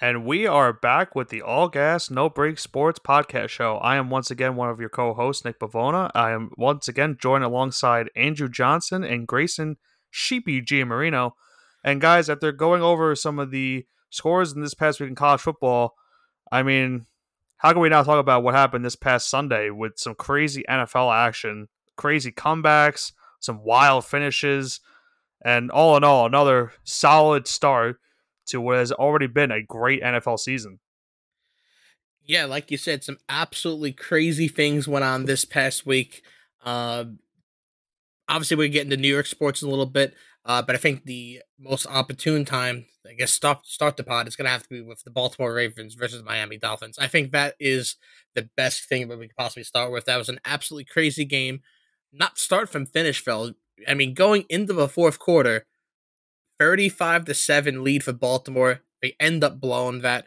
And we are back with the All Gas No Break Sports Podcast Show. I am once again one of your co-hosts, Nick Pavona. I am once again joined alongside Andrew Johnson and Grayson Sheepy G Marino. And guys, after going over some of the scores in this past week in college football, I mean, how can we not talk about what happened this past Sunday with some crazy NFL action, crazy comebacks, some wild finishes, and all in all, another solid start to what has already been a great NFL season. Yeah, like you said, some absolutely crazy things went on this past week. Uh, obviously, we're getting to New York sports in a little bit, uh, but I think the most opportune time, I guess, start start the pod is going to have to be with the Baltimore Ravens versus Miami Dolphins. I think that is the best thing that we could possibly start with. That was an absolutely crazy game. Not start from finish, Phil. I mean, going into the fourth quarter, 35 to 7 lead for Baltimore. They end up blowing that.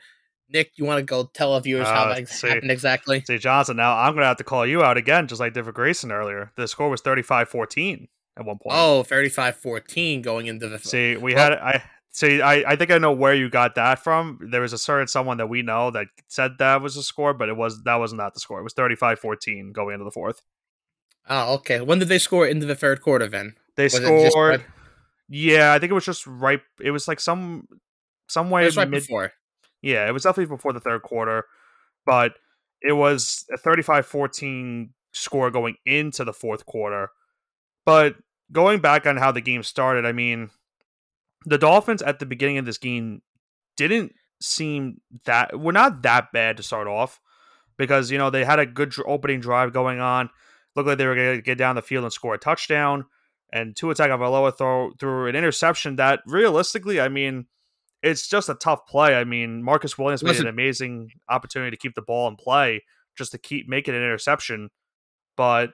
Nick, you want to go tell our viewers how Uh, that see. happened exactly? See, Johnson, now I'm going to have to call you out again, just like did for Grayson earlier. The score was 35 14 at one point. Oh, 35 14 going into the. See, we Well- had I see. I, I think I know where you got that from. There was a certain someone that we know that said that was the score, but it was that was not the score. It was 35-14 going into the fourth. Oh, okay. When did they score into the third quarter then? They Was scored. Yeah, I think it was just right. It was like some somewhere. It was right mid. before. Yeah, it was definitely before the third quarter, but it was a 35-14 score going into the fourth quarter. But going back on how the game started, I mean, the Dolphins at the beginning of this game didn't seem that were not that bad to start off because you know they had a good opening drive going on. Looked like they were going to get down the field and score a touchdown. And Tua Tagovailoa throw through an interception that realistically, I mean, it's just a tough play. I mean, Marcus Williams made an amazing opportunity to keep the ball in play, just to keep making an interception. But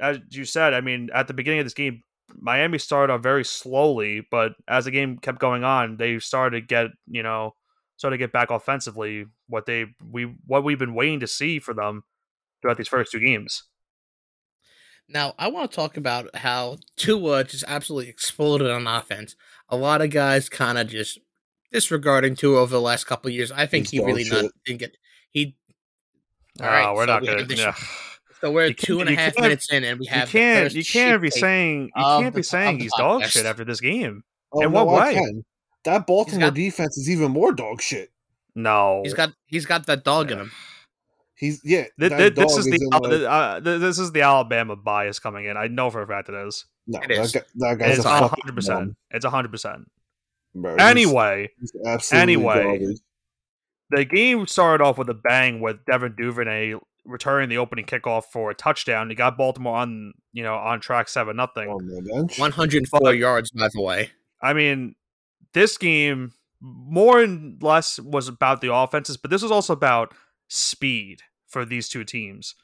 as you said, I mean, at the beginning of this game, Miami started off very slowly, but as the game kept going on, they started to get you know started to get back offensively. What they we what we've been waiting to see for them throughout these first two games. Now, I want to talk about how Tua just absolutely exploded on offense. A lot of guys kind of just disregarding Tua over the last couple of years. I think He's he dog really not shit. didn't get he. All Oh, right, we're so not we gonna. Yeah. So we're You two can't- and a you half can't- minutes in, and we have the can't. first You can't be saying. You can't be the- saying he's dog podcast. shit after this game. Oh, In no, what way? That Baltimore got- defense is even more dog shit. No, He's got he's got that dog in him. He's yeah. Th- that th- this dog is the in, Al- like- uh, this is the Alabama bias coming in. I know for a fact it is. no, it that, is. guy, that guy's It's a a hundred percent. It's a hundred percent. Anyway, he's anyway. garbage. the game started off with a bang with Devin Duvernay returning the opening kickoff for a touchdown. He got Baltimore on you know on track seven nothing. on the. One hundred and four yards, by the way. I mean, this game more and less was about the offenses, but this was also about speed for these two teams.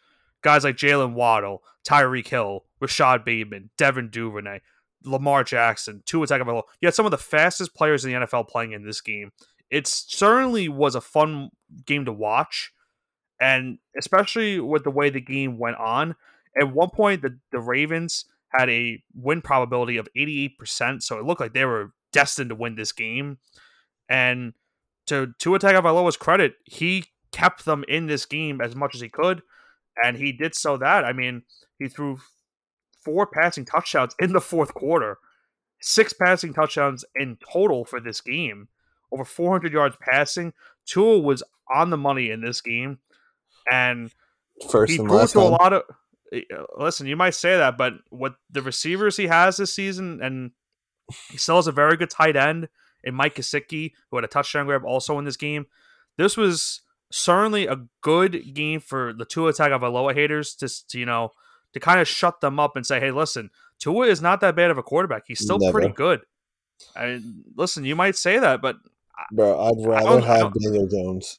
Guys like Jaylen Waddle, Tyreek Hill, Rashad Bateman, Devin Duvernay, Lamar Jackson, two attack Tagovailoa. You had some of the fastest players in the NFL playing in this game. It certainly was a fun game to watch, and especially with the way the game went on. At one point, the, the Ravens had a win probability of 88%, so it looked like they were destined to win this game. And to Tua Tagovailoa's credit, he kept them in this game as much as he could, and he did so that. I mean, he threw four passing touchdowns in the fourth quarter, six passing touchdowns in total for this game, over 400 yards passing. Tua was on the money in this game, and First he and to a lot of. uh, Listen, you might say that, but what the receivers he has this season, and he still has a very good tight end in Mike Gesicki, who had a touchdown grab also in this game. This was certainly a good game for the Tua Tagovailoa haters to, to you know to kind of shut them up and say, hey, listen, Tua is not that bad of a quarterback. He's still pretty good. I mean, listen, you might say that, but Bro, I'd rather have Daniel Jones.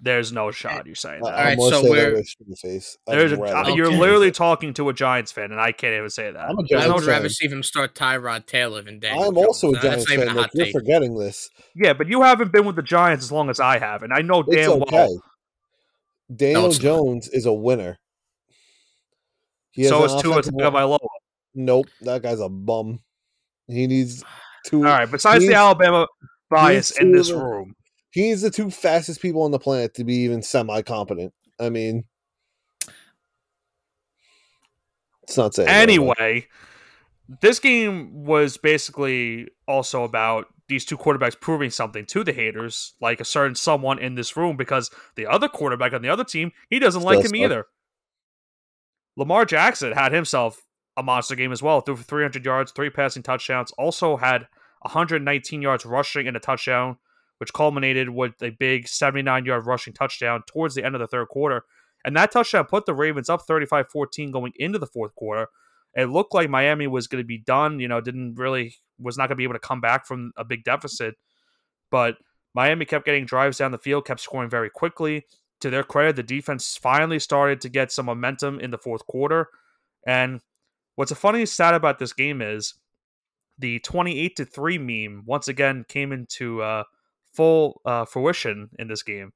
There's no shot you're saying that. All right, I'm so say we're- that face. There's a, rather- uh, you're literally talking to a Giants fan, and I can't even say that. I'm a Giants I no would fan. rather see them start Tyrod Taylor than Daniel. I'm Jones. also a Now, Giants That's fan. Like, you're forgetting this. Yeah, but you haven't been with the Giants as long as I have, and I know It's damn okay. well. Daniel it's not. Jones is a winner. He has So an is Tua offensive line- Tagovailoa. Nope, that guy's a bum. He needs two. All right. Besides the Alabama, bias in this room. He's the two fastest people on the planet to be even semi competent. I mean, it's not saying. Anyway, this game was basically also about these two quarterbacks proving something to the haters, like a certain someone in this room, because the other quarterback on the other team, he doesn't like him suck. either. Lamar Jackson had himself a monster game as well, threw for 300 yards, three passing touchdowns, also had 119 yards rushing and a touchdown, which culminated with a big 79 yard rushing touchdown towards the end of the third quarter. And that touchdown put the Ravens up 35 14 going into the fourth quarter. It looked like Miami was going to be done, you know, didn't really, was not going to be able to come back from a big deficit. But Miami kept getting drives down the field, kept scoring very quickly. To their credit, the defense finally started to get some momentum in the fourth quarter. And what's a funny stat about this game is the 28 to 3 meme once again came into uh, full uh, fruition in this game.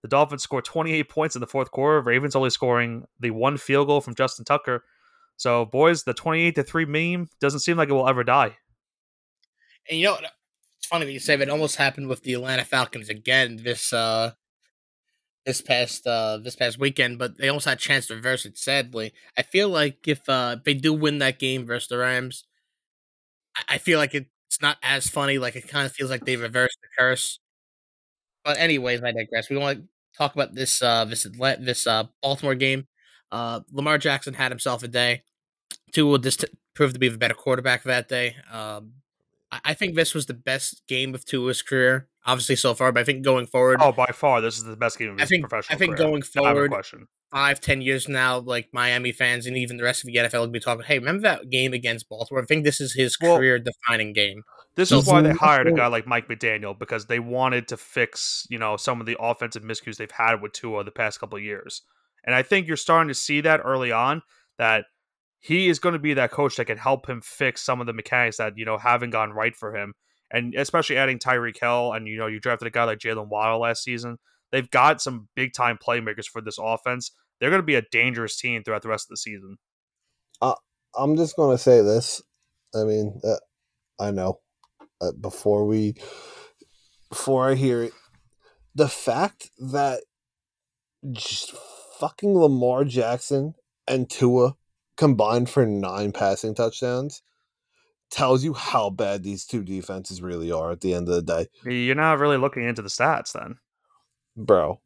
The Dolphins scored 28 points in the fourth quarter. Ravens only scoring the one field goal from Justin Tucker. So, boys, the 28 to 3 meme doesn't seem like it will ever die. And you know, it's funny that you say. It almost happened with the Atlanta Falcons again this uh this past uh this past weekend, but they almost had a chance to reverse it. Sadly, I feel like if uh they do win that game versus the Rams, I, I feel like it, it's not as funny. Like it kind of feels like they reversed the curse. But anyways, I digress. We want to talk about this uh this this uh Baltimore game. Uh, Lamar Jackson had himself a day. Tua just proved to be the better quarterback that day. Um, I, I think this was the best game of Tua's career, obviously so far. But I think going forward, Oh, by far, this is the best game of I his professional I think career. going Not even a forward, question. five, ten years now, like Miami fans and even the rest of the NFL will be talking, hey, remember that game against Baltimore? I think this is his Well- career defining game. This So is why they hired a guy like Mike McDaniel because they wanted to fix, you know, some of the offensive miscues they've had with Tua the past couple of years. And I think you're starting to see that early on that he is going to be that coach that can help him fix some of the mechanics that, you know, haven't gone right for him. And especially adding Tyreek Hill and, you know, you drafted a guy like Jaylen Waddle last season. They've got some big time playmakers for this offense. They're going to be a dangerous team throughout the rest of the season. I'm just going to say this. I mean, uh, I know. Uh, before we, before I hear it, the fact that just fucking Lamar Jackson and Tua combined for nine passing touchdowns tells you how bad these two defenses really are at the end of the day, You're not really looking into the stats then. bro.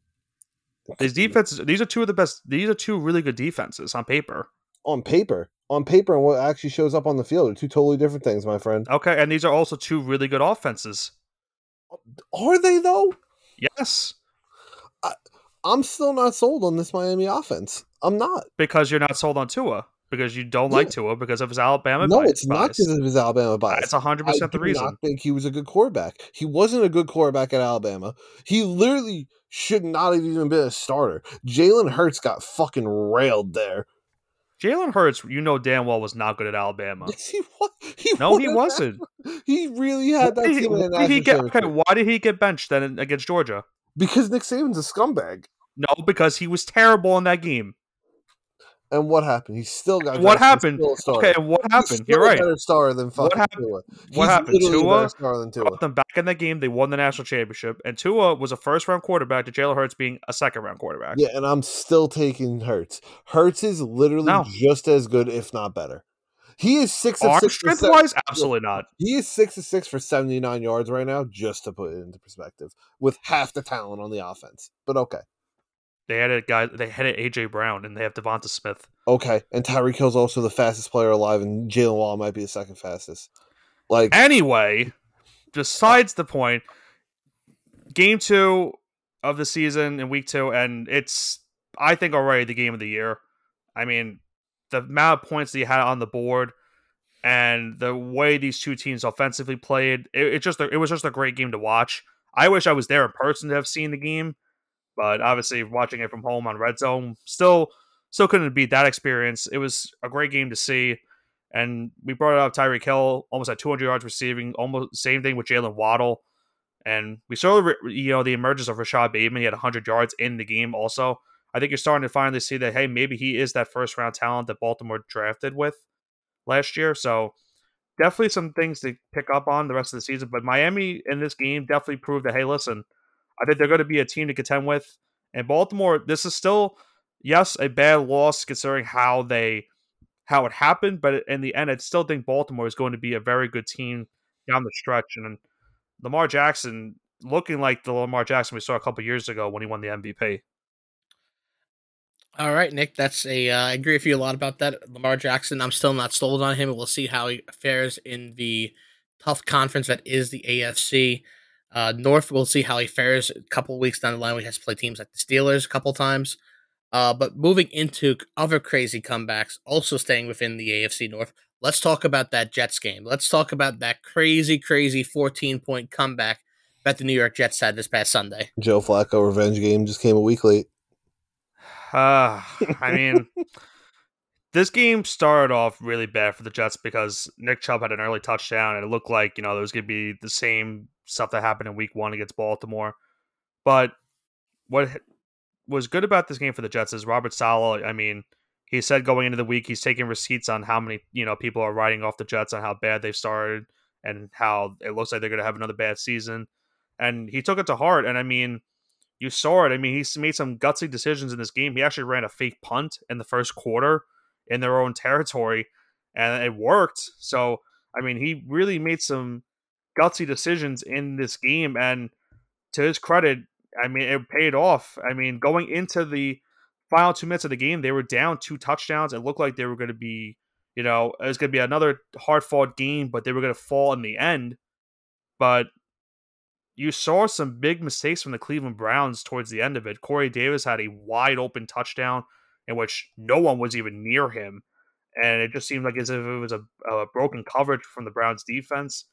These defenses, these are two of the best. These are two really good defenses on paper. on paper, on paper, and what actually shows up on the field are two totally different things, my friend. Okay, and these are also two really good offenses. Uh, are they though? Yes, I'm still not sold on this Miami offense. I'm not. because you're not sold on Tua because you don't like Tua because of his Alabama. no, bias- it's not because of his Alabama bias. That's hundred I percent the reason. not think he was a good quarterback. He wasn't a good quarterback at Alabama. He literally should not have even been a starter. Jalen Hurts got fucking railed there. Jalen Hurts, you know damn well, was not good at Alabama. Yes, he was. He No, he was. wasn't. He really had that did, he, team in a why did he national get okay? Why did he get benched then against Georgia? Because Nick Saban's a scumbag. No, because he was terrible in that game. And what happened? He still got What happened? still a starter. Okay, what He's happened? You're right. better star than fucking happened- Tua. He's What happened? Tua star than Tua. Put them back in the game. They won the national championship, and Tua was a first round quarterback to Jalen Hurts being a second round quarterback. Yeah, and I'm still taking Hurts. Hurts is literally No. just as good, if not better. He is six of Arm six. strength se- wise, absolutely not. He is six of six for 79 yards right now, just to put it into perspective, with half the talent on the offense. But okay. They had a guy. They had AJ Brown, and they have Devonta Smith. Okay. And Tyreek Hill's also the fastest player alive, and Jaylen Waddle might be the second fastest. Like, Anyway, besides the point, game two of the season in week two, and it's I think already the game of the year. I mean, the amount of points that you had on the board and the way these two teams offensively played, it, it just it was just a great game to watch. I wish I was there in person to have seen the game, but obviously watching it from home on Red Zone still still couldn't beat that experience. It was a great game to see. And we brought up Tyreek Hill almost at 200 yards receiving, almost same thing with Jaylen Waddle. And we saw, you know, the emergence of Rashad Bateman. He had 100 yards in the game also. I think you're starting to finally see that, hey, maybe he is that first round talent that Baltimore drafted with last year. So definitely some things to pick up on the rest of the season. But Miami in this game definitely proved that hey, listen, I think they're going to be a team to contend with. And Baltimore, this is still yes a bad loss considering how they how it happened, but in the end, I still think Baltimore is going to be a very good team down the stretch. And Lamar Jackson looking like the Lamar Jackson we saw a couple years ago when he won the MVP. All right, Nick. That's a. Uh, I agree with you a lot about that. Lamar Jackson. I'm still not sold on him. We'll see how he fares in the tough conference that is the AFC. Uh, North. We'll see how he fares a couple weeks down the line. We have to play teams like the Steelers a couple times. Uh, but moving into other crazy comebacks, also staying within the AFC North. Let's talk about that Jets game. Let's talk about that crazy, crazy 14 point comeback that the New York Jets had this past Sunday. Joe Flacco revenge game just came a week late. Uh, I mean, this game started off really bad for the Jets because Nick Chubb had an early touchdown, and it looked like you know there was going to be the same stuff that happened in Week One against Baltimore. But what was good about this game for the Jets is Robert Saleh. I mean, he said going into the week he's taking receipts on how many you know people are writing off the Jets on how bad they've started and how it looks like they're going to have another bad season, and he took it to heart. And I mean you saw it. I mean, he made some gutsy decisions in this game. He actually ran a fake punt in the first quarter in their own territory, and it worked. So, I mean, he really made some gutsy decisions in this game, and to his credit, I mean, it paid off. I mean, going into the final two minutes of the game, they were down two touchdowns. It looked like they were going to be, you know, it was going to be another hard fought game, but they were going to fall in the end. But you saw some big mistakes from the Cleveland Browns towards the end of it. Corey Davis had a wide open touchdown in which no one was even near him. And it just seemed like as if it was a, a broken coverage from the Browns defense.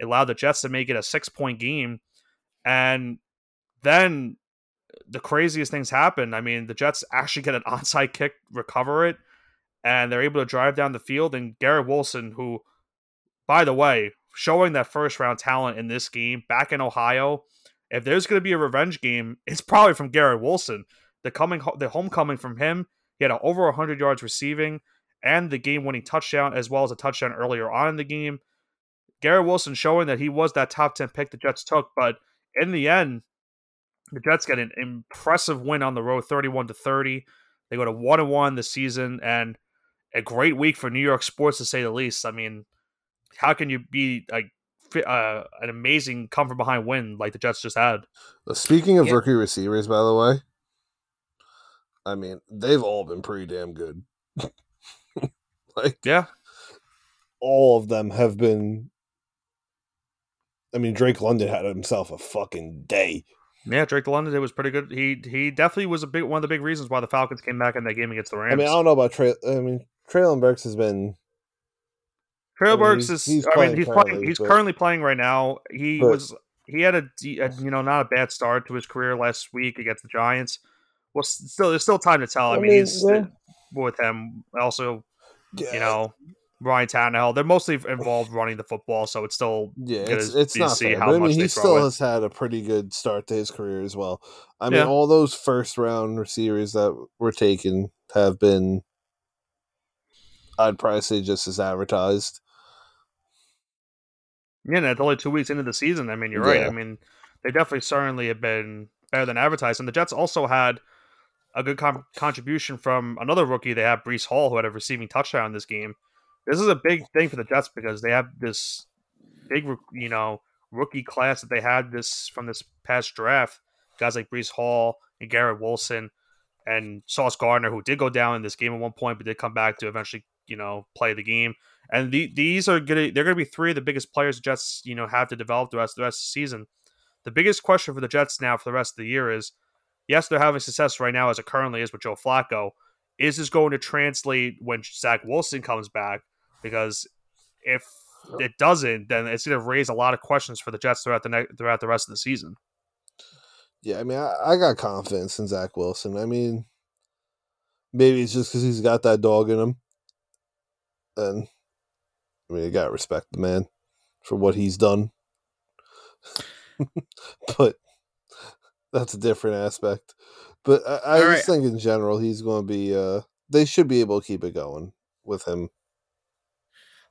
It allowed the Jets to make it a six point game. And then the craziest things happen. I mean, the Jets actually get an onside kick, recover it, and they're able to drive down the field. And Garrett Wilson, who, by the way, showing that first round talent in this game back in Ohio. If there's going to be a revenge game, it's probably from Garrett Wilson. The coming, the homecoming from him. He had over 100 yards receiving and the game-winning touchdown, as well as a touchdown earlier on in the game. Garrett Wilson showing that he was that top 10 pick the Jets took, but in the end, the Jets get an impressive win on the road, 31 to 30. They go to one and one this season, and a great week for New York sports to say the least. I mean, how can you be like uh, an amazing come from behind win like the Jets just had? Speaking of yeah. rookie receivers, by the way, I mean they've all been pretty damn good. like yeah, all of them have been. I mean, Drake London had himself a fucking day. Yeah, Drake London it was pretty good. He he definitely was a big one of the big reasons why the Falcons came back in that game against the Rams. I mean, I don't know about Trey. I mean, Treylon Burks has been Trailbergs is. He's I mean, he's playing. He's but, currently playing right now. He but, was. He had a, a, you know not a bad start to his career last week against the Giants. Well, still there's still time to tell. I, I mean, mean, he's yeah. with him also. Yeah. You know, Ryan Tannehill. They're mostly involved running the football, so it's still yeah, it's, it's not fair. I mean, he still has had a pretty good start to his career as well. I mean, yeah. all those first round receivers that were taken have been, I'd probably say, just as advertised. Yeah, and it's only two weeks into the season. I mean, you're yeah. right. I mean, they definitely certainly have been better than advertised. And the Jets also had a good com- contribution from another rookie. They have Breece Hall, who had a receiving touchdown in this game. This is a big thing for the Jets because they have this big, you know, rookie class that they had this from this past draft. Guys like Breece Hall and Garrett Wilson and Sauce Gardner, who did go down in this game at one point, but did come back to eventually, you know, play the game. And the, these are gonna they're gonna be three of the biggest players the Jets you know have to develop the rest the rest of the season. The biggest question for the Jets now for the rest of the year is, yes, they're having success right now as it currently is with Joe Flacco. Is this going to translate when Zach Wilson comes back? Because if it doesn't, then it's going to raise a lot of questions for the Jets throughout the ne- throughout the rest of the season. Yeah, I mean, I, I got confidence in Zach Wilson. I mean, maybe it's just because he's got that dog in him, and I mean, you gotta respect the man for what he's done. but that's a different aspect. But I, I just right. think in general he's going to be. Uh, they should be able to keep it going with him.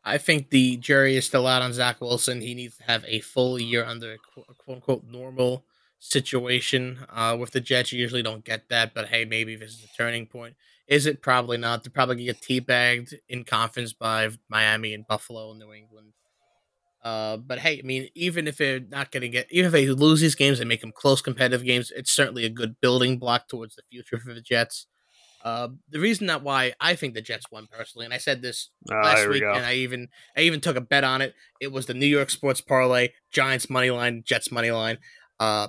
I think the jury is still out on Zach Wilson. He needs to have a full year under a quote unquote normal situation. Uh, with the Jets, you usually don't get that, but hey, maybe this is a turning point. Is it? Probably not. They're probably going to get teabagged in conference by Miami and Buffalo and New England. Uh, but hey, I mean, even if they're not going to get, even if they lose these games and make them close competitive games, it's certainly a good building block towards the future for the Jets. Uh, the reason that why I think the Jets won personally, and I said this uh, last week, we and I even I even took a bet on it. It was the New York Sports Parlay, Giants money line, Jets money line. Uh,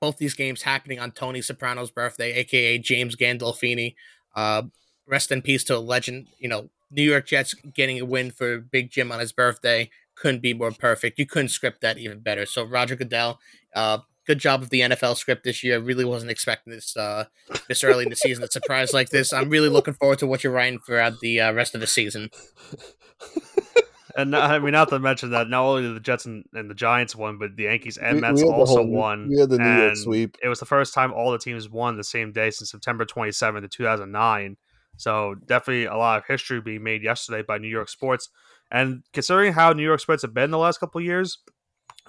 both these games happening on Tony Soprano's birthday, aka James Gandolfini. Uh, rest in peace to a legend. You know, New York Jets getting a win for Big Jim on his birthday couldn't be more perfect. You couldn't script that even better. So Roger Goodell, uh, good job of the NFL script this year. I Really wasn't expecting this uh, this early in the season. A surprise like this. I'm really looking forward to what you're writing throughout the uh, rest of the season. and I mean, not to mention that not only the Jets and, and the Giants won, but the Yankees and we, Mets we also whole, won. We had the New York sweep. It was the first time all the teams won the same day since September 27th, 2009. So definitely a lot of history being made yesterday by New York sports. And considering how New York sports have been the last couple years,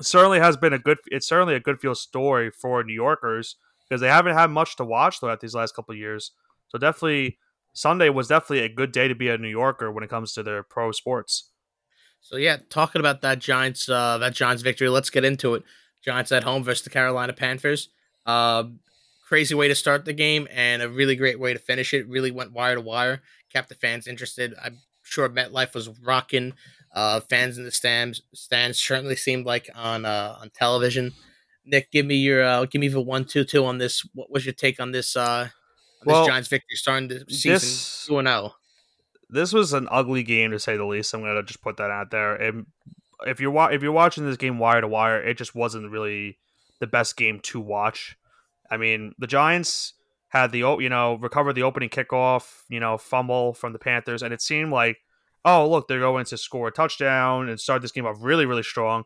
certainly has been a good. It's certainly a good feel story for New Yorkers because they haven't had much to watch throughout these last couple years. So definitely Sunday was definitely a good day to be a New Yorker when it comes to their pro sports. So yeah, talking about that Giants, uh, that Giants victory. Let's get into it. Giants at home versus the Carolina Panthers. Uh, crazy way to start the game and a really great way to finish it. Really went wire to wire, kept the fans interested. I'm sure MetLife was rocking. Uh, fans in the stands stands certainly seemed like on uh, on television. Nick, give me your uh, give me the one two two on this. What was your take on this? Uh, on well, this Giants victory starting the season two and zero. Oh? This was an ugly game to say the least. I'm gonna just put that out there. And if you're wa- if you're watching this game wire to wire, it just wasn't really the best game to watch. I mean, the Giants had the you know recovered the opening kickoff, you know fumble from the Panthers, and it seemed like oh, look, they're going to score a touchdown and start this game off really, really strong.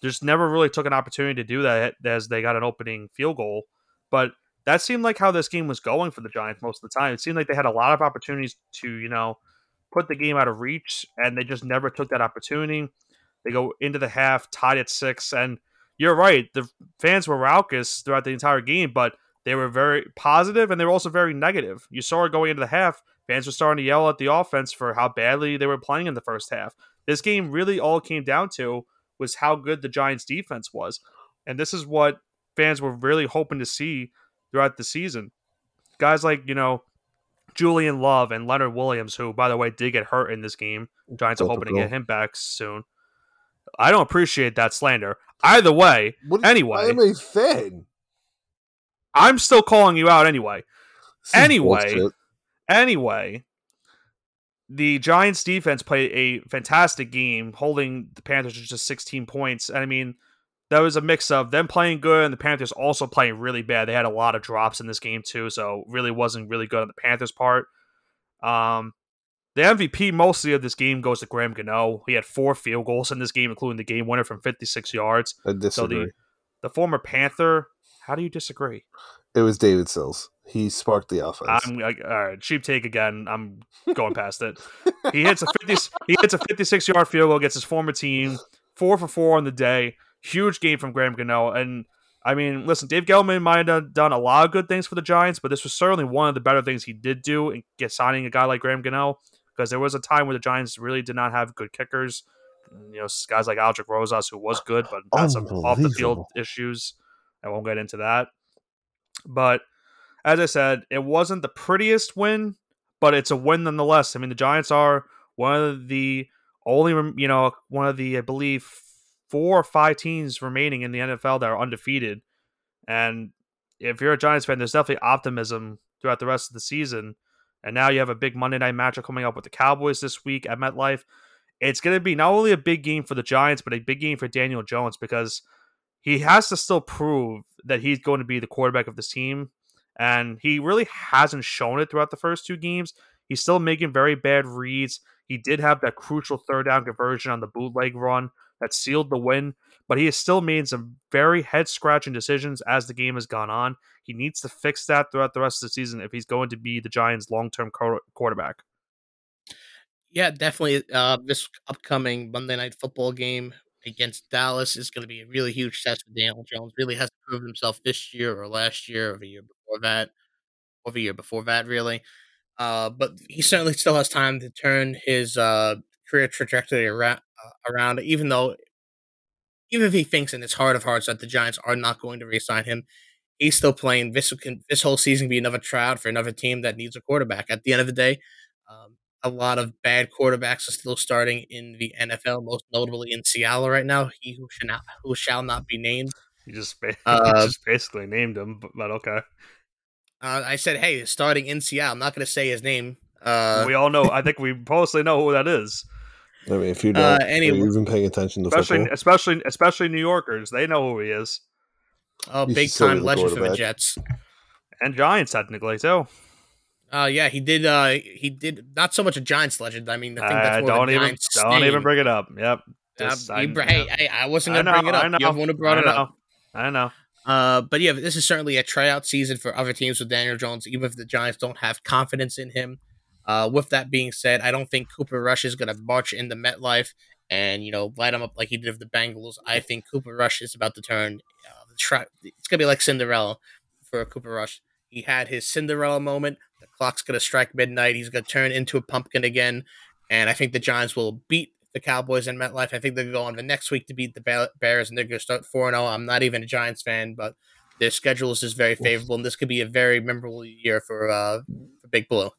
Just never really took an opportunity to do that as they got an opening field goal. But that seemed like how this game was going for the Giants most of the time. It seemed like they had a lot of opportunities to, you know, put the game out of reach, and they just never took that opportunity. They go into the half, tied at six, and you're right. The fans were raucous throughout the entire game, but they were very positive and they were also very negative. You saw it going into the half. Fans were starting to yell at the offense for how badly they were playing in the first half. This game really all came down to was how good the Giants defense was. And this is what fans were really hoping to see throughout the season. Guys like, you know, Julian Love and Leonard Williams, who, by the way, did get hurt in this game. Giants are hoping to get him back soon. I don't appreciate that slander. Either way, what, anyway. I'm a fan. I'm still calling you out anyway. Anyway, bullshit. Anyway, the Giants defense played a fantastic game, holding the Panthers to just 16 points. And I mean, that was a mix of them playing good and the Panthers also playing really bad. They had a lot of drops in this game too, so really wasn't really good on the Panthers' part. Um, the MVP mostly of this game goes to Graham Gano. He had four field goals in this game, including the game winner from 56 yards. I disagree. So the, the former Panther, how do you disagree? It was David Sills. He sparked the offense. I'm all right. Cheap take again. I'm going past it. He hits a 50. He hits a 56 yard field goal. Gets his former team four for four on the day. Huge game from Graham Gano. And I mean, listen, Dave Gettleman might have done a lot of good things for the Giants, but this was certainly one of the better things he did do in get signing a guy like Graham Gano because there was a time where the Giants really did not have good kickers. You know, guys like Aldrick Rosas, who was good, but had some off the field issues. I won't get into that. But as I said, it wasn't the prettiest win, but it's a win nonetheless. I mean, the Giants are one of the only, you know, one of the, I believe, four or five teams remaining in the NFL that are undefeated. And if you're a Giants fan, there's definitely optimism throughout the rest of the season. And now you have a big Monday night matchup coming up with the Cowboys this week at MetLife. It's going to be not only a big game for the Giants, but a big game for Daniel Jones because he has to still prove that he's going to be the quarterback of this team and he really hasn't shown it throughout the first two games. He's still making very bad reads. He did have that crucial third down conversion on the bootleg run that sealed the win, but he has still made some very head scratching decisions as the game has gone on. He needs to fix that throughout the rest of the season if he's going to be the Giants' long term quarterback. Yeah, definitely. Uh, this upcoming Monday night football game against Dallas is going to be a really huge test for Daniel Jones. Really has to prove himself this year or last year or the year before that, or the year before that, really. Uh, but he certainly still has time to turn his uh, career trajectory around, uh, around. Even though, even if he thinks in his heart of hearts that the Giants are not going to re-sign him, he's still playing. This can, this whole season be another tryout for another team that needs a quarterback. At the end of the day, um, a lot of bad quarterbacks are still starting in the NFL, most notably in Seattle right now. He who shall not, who shall not be named. You just, uh, just basically named him, but, but okay. Uh, I said, hey, starting in Seattle. I'm not going to say his name. Uh, we all know. I think we mostly know who that is. I mean, if you don't, uh, anyway, are you even paying attention to especially, football? especially, especially New Yorkers, they know who he is. Oh, big time legend for the Jets and Giants, technically too. Uh, yeah, he did. Uh, he did not so much a Giants legend. I mean, I think that's more uh, don't even Giants don't even bring it up. Yep. Just, uh, I, hey, hey, I wasn't gonna know, bring it up. I know, one who brought I it up. I know. Uh, but yeah, this is certainly a tryout season for other teams with Daniel Jones, even if the Giants don't have confidence in him. Uh, with that being said, I don't think Cooper Rush is going to march into MetLife and you know light him up like he did with the Bengals. I think Cooper Rush is about to turn. Uh, the it's going to be like Cinderella for Cooper Rush. He had his Cinderella moment. The clock's going to strike midnight. He's going to turn into a pumpkin again, and I think the Giants will beat the Cowboys in MetLife. I think they're going to go on the next week to beat the Bears, and they're going to start 4 0. I'm not even a Giants fan, but their schedule is just very favorable, and this could be a very memorable year for, uh, for Big Blue.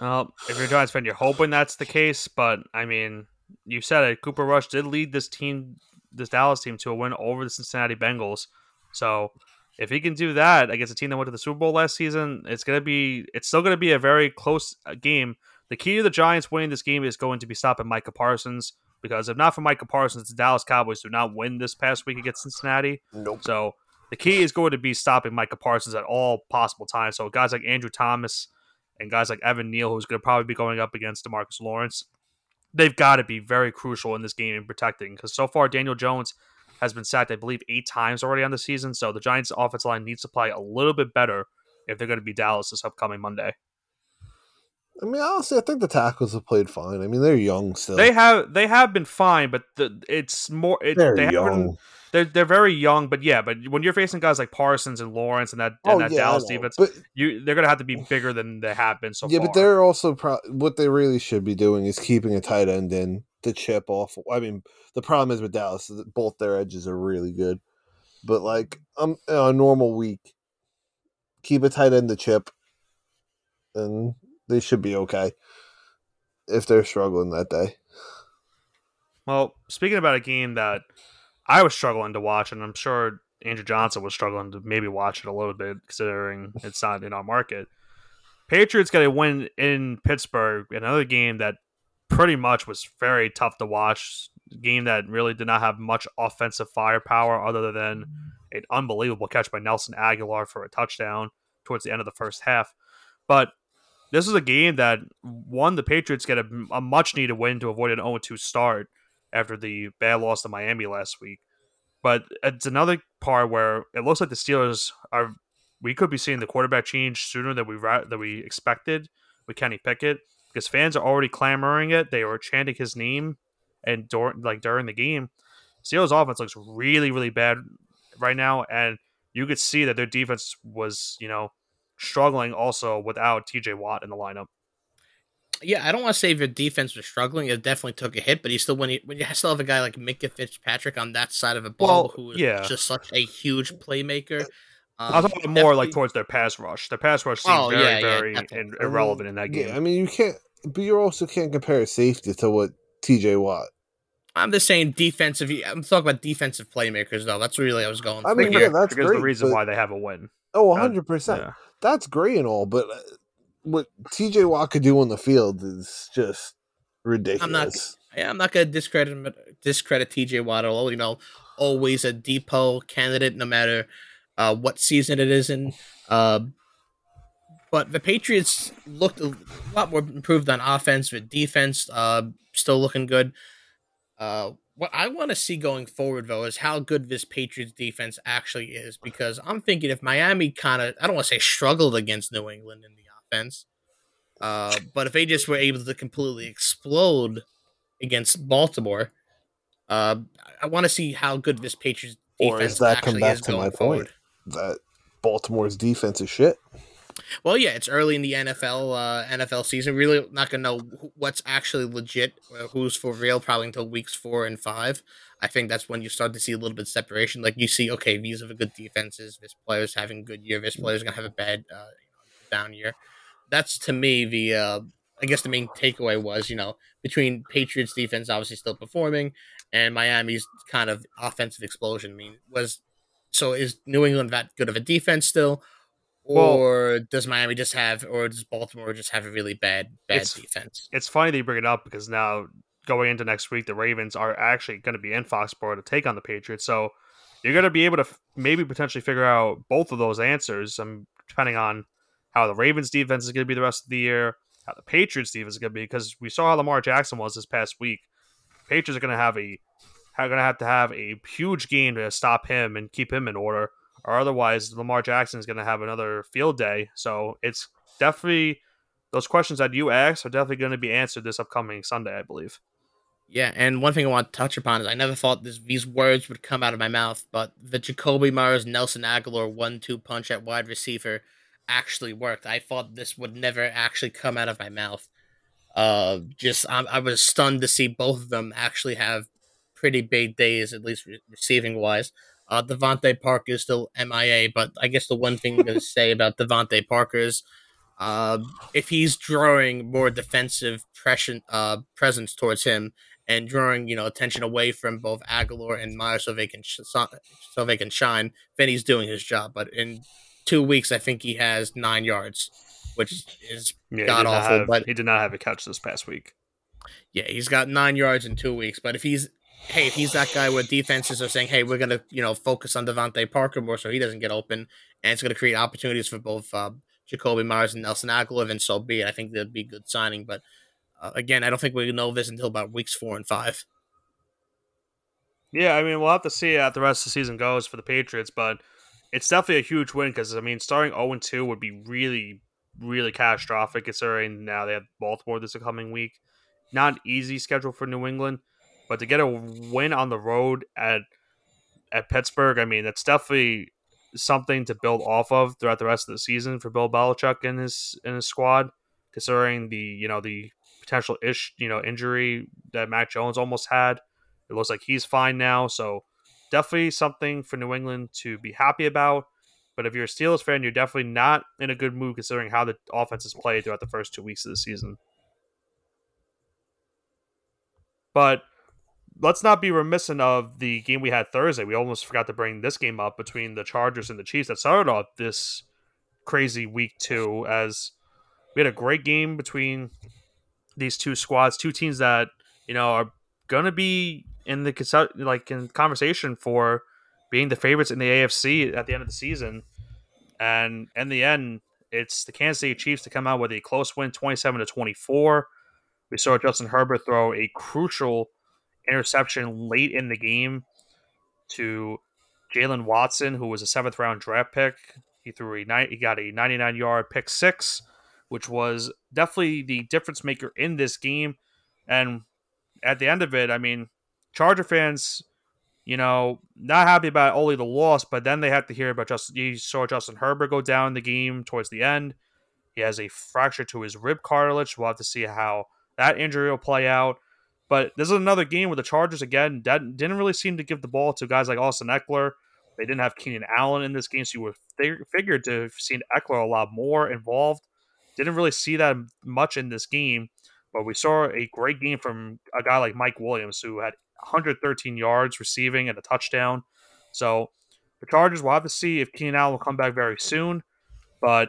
Well, if you're a Giants fan, you're hoping that's the case, but I mean, you said it. Cooper Rush did lead this team, this Dallas team, to a win over the Cincinnati Bengals. So if he can do that against a team that went to the Super Bowl last season, it's gonna be, it's still gonna be a very close uh, game the key to the Giants winning this game is going to be stopping Micah Parsons because if not for Micah Parsons, the Dallas Cowboys do not win this past week against Cincinnati. Nope. So the key is going to be stopping Micah Parsons at all possible times. So guys like Andrew Thomas and guys like Evan Neal, who's going to probably be going up against Demarcus Lawrence, they've got to be very crucial in this game in protecting because so far Daniel Jones has been sacked, I believe, eight times already on the season. So the Giants' offensive line needs to play a little bit better if they're going to be Dallas this upcoming Monday. I mean, honestly, I think the tackles have played fine. I mean, they're young still. They have they have been fine, but the, it's more. It, they're they young. They're they're very young, but yeah, but when you're facing guys like Parsons and Lawrence and that and oh, that yeah, Dallas defense, but, you they're gonna have to be bigger than they have been so yeah, far. but they're also pro- what they really should be doing is keeping a tight end in to chip off. I mean, the problem is with Dallas is that both their edges are really good, but like um, a normal week, keep a tight end the chip, and they should be okay if they're struggling that day. Well, speaking about a game that I was struggling to watch, and I'm sure Andrew Johnson was struggling to maybe watch it a little bit, considering it's not in our market. Patriots got a win in Pittsburgh, another game that pretty much was very tough to watch. Game that really did not have much offensive firepower other than an unbelievable catch by Nelson Agholor for a touchdown towards the end of the first half. But this is a game that one the Patriots get a, a much needed win to avoid an 0 2 start after the bad loss to Miami last week. But it's another part where it looks like the Steelers are. We could be seeing the quarterback change sooner than we than we expected with Kenny Pickett because fans are already clamoring it. They were chanting his name, and during like during the game, Steelers offense looks really really bad right now, and you could see that their defense was you know struggling also without TJ Watt in the lineup. Yeah, I don't want to say if your defense was struggling. It definitely took a hit, but he still when you when you still have a guy like Minkah Fitzpatrick on that side of a ball well, who is yeah. just such a huge playmaker. Um, I was talking more like towards their pass rush. Their pass rush seemed Oh, very, yeah, yeah, very definitely. in- irrelevant in that game. Yeah, I mean, you can't, but you also can't compare safety to what TJ Watt. I'm just saying defensive. I'm talking about defensive playmakers though. That's really I was going. I for mean, here. yeah, that's because great. the reason but- why they have a win. Oh, Uh, 100%. yeah. That's great and all, but uh, what TJ Watt could do on the field is just ridiculous. I'm not. Yeah, I'm not gonna discredit him- discredit TJ Watt at all. You know, always a depot candidate, no matter uh, what season it is in. Uh, but the Patriots looked a lot more improved on offense, with defense uh, still looking good. Uh, what I want to see going forward, though, is how good this Patriots defense actually is. Because I'm thinking if Miami kind of, I don't want to say struggled against New England in the offense, Uh, but if they just were able to completely explode against Baltimore, uh, I want to see how good this Patriots Or defense that actually come back is to my going point forward. That Baltimore's defense is shit? Well, yeah, it's early in the NFL uh, NFL season. Really, not gonna know what's actually legit, uh, who's for real, probably until weeks four and five. I think that's when you start to see a little bit of separation. Like you see, okay, these are the good defenses. This player's having a good year. This player's gonna have a bad, uh, you know, down year. That's to me the, uh, I guess the main takeaway was, you know, between Patriots defense obviously still performing and Miami's kind of offensive explosion. I mean, was so is New England that good of a defense still? Well- or does Miami just have, or does Baltimore just have a really bad, bad It's- defense? It's funny that you bring it up because now going into next week, the Ravens are actually going to be in Foxborough to take on the Patriots. So you're going to be able to f- maybe potentially figure out both of those answers, um, depending on how the Ravens defense is going to be the rest of the year, how the Patriots defense is going to be, because we saw how Lamar Jackson was this past week. Patriots are going to have a are going to have to have a huge game to stop him and keep him in order, or otherwise Lamar Jackson is going to have another field day. So it's definitely those questions that you asked are definitely going to be answered this upcoming Sunday, I believe. Yeah, and one thing I want to touch upon is I never thought this, these words would come out of my mouth, but the Jakobi Meyers Nelson Agholor one two punch at wide receiver actually worked. I thought this would never actually come out of my mouth. Uh, just I, I was stunned to see both of them actually have pretty big days, at least re- receiving wise. Uh, DeVante Parker is still MIA, but I guess the one thing I'm going to say about DeVante Parker is uh, if he's drawing more defensive pressure, uh, presence towards him and drawing you know attention away from both Agholor and Meyers so they can sh- so they can shine, then he's doing his job. But in two weeks, I think he has nine yards, which is Yeah, God awful, have- but- he did not have a catch this past week. yeah, he's got nine yards in two weeks. But if he's hey, if he's that guy where defenses are saying, hey, we're gonna you know focus on DeVante Parker more so he doesn't get open, and it's gonna create opportunities for both uh, Jakobi Meyers and Nelson Agholor, then so be it. I think that'd be a good signing, but. Uh, again, I don't think we know this until about weeks four and five. Yeah, I mean, we'll have to see how the rest of the season goes for the Patriots, but it's definitely a huge win because, I mean, starting 0 2 would be really, really catastrophic considering now they have Baltimore this coming week. Not easy schedule for New England, but to get a win on the road at at Pittsburgh, I mean, that's definitely something to build off of throughout the rest of the season for Bill Belichick and his and his squad, considering the you know the potential ish you know injury that Mac Jones almost had. It looks like he's fine now, so definitely something for New England to be happy about. But if you're a Steelers fan, you're definitely not in a good mood considering how the offense has played throughout the first two weeks of the season. But let's not be reminiscent of the game we had Thursday. We almost forgot to bring this game up between the Chargers and the Chiefs that started off this crazy week two as we had a great game between these two squads, two teams that, you know, are gonna be in the like in conversation for being the favorites in the AFC at the end of the season. And in the end, it's the Kansas City Chiefs to come out with a close win, twenty-seven to twenty-four. We saw Justin Herbert throw a crucial interception late in the game to Jaylen Watson, who was a seventh round draft pick. He threw a. He got a 99 yard pick six, which was definitely the difference maker in this game. And at the end of it, I mean, Charger fans, you know, not happy about only the loss, but then they have to hear about Justin. You saw Justin Herbert go down the game towards the end. He has a fracture to his rib cartilage. We'll have to see how that injury will play out. But this is another game where the Chargers again didn't really seem to give the ball to guys like Austin Ekeler. They didn't have Keenan Allen in this game, so you were fig- figured to have seen Ekeler a lot more involved. Didn't really see that much in this game, but we saw a great game from a guy like Mike Williams, who had 113 yards receiving and a touchdown. So the Chargers will have to see if Keenan Allen will come back very soon. But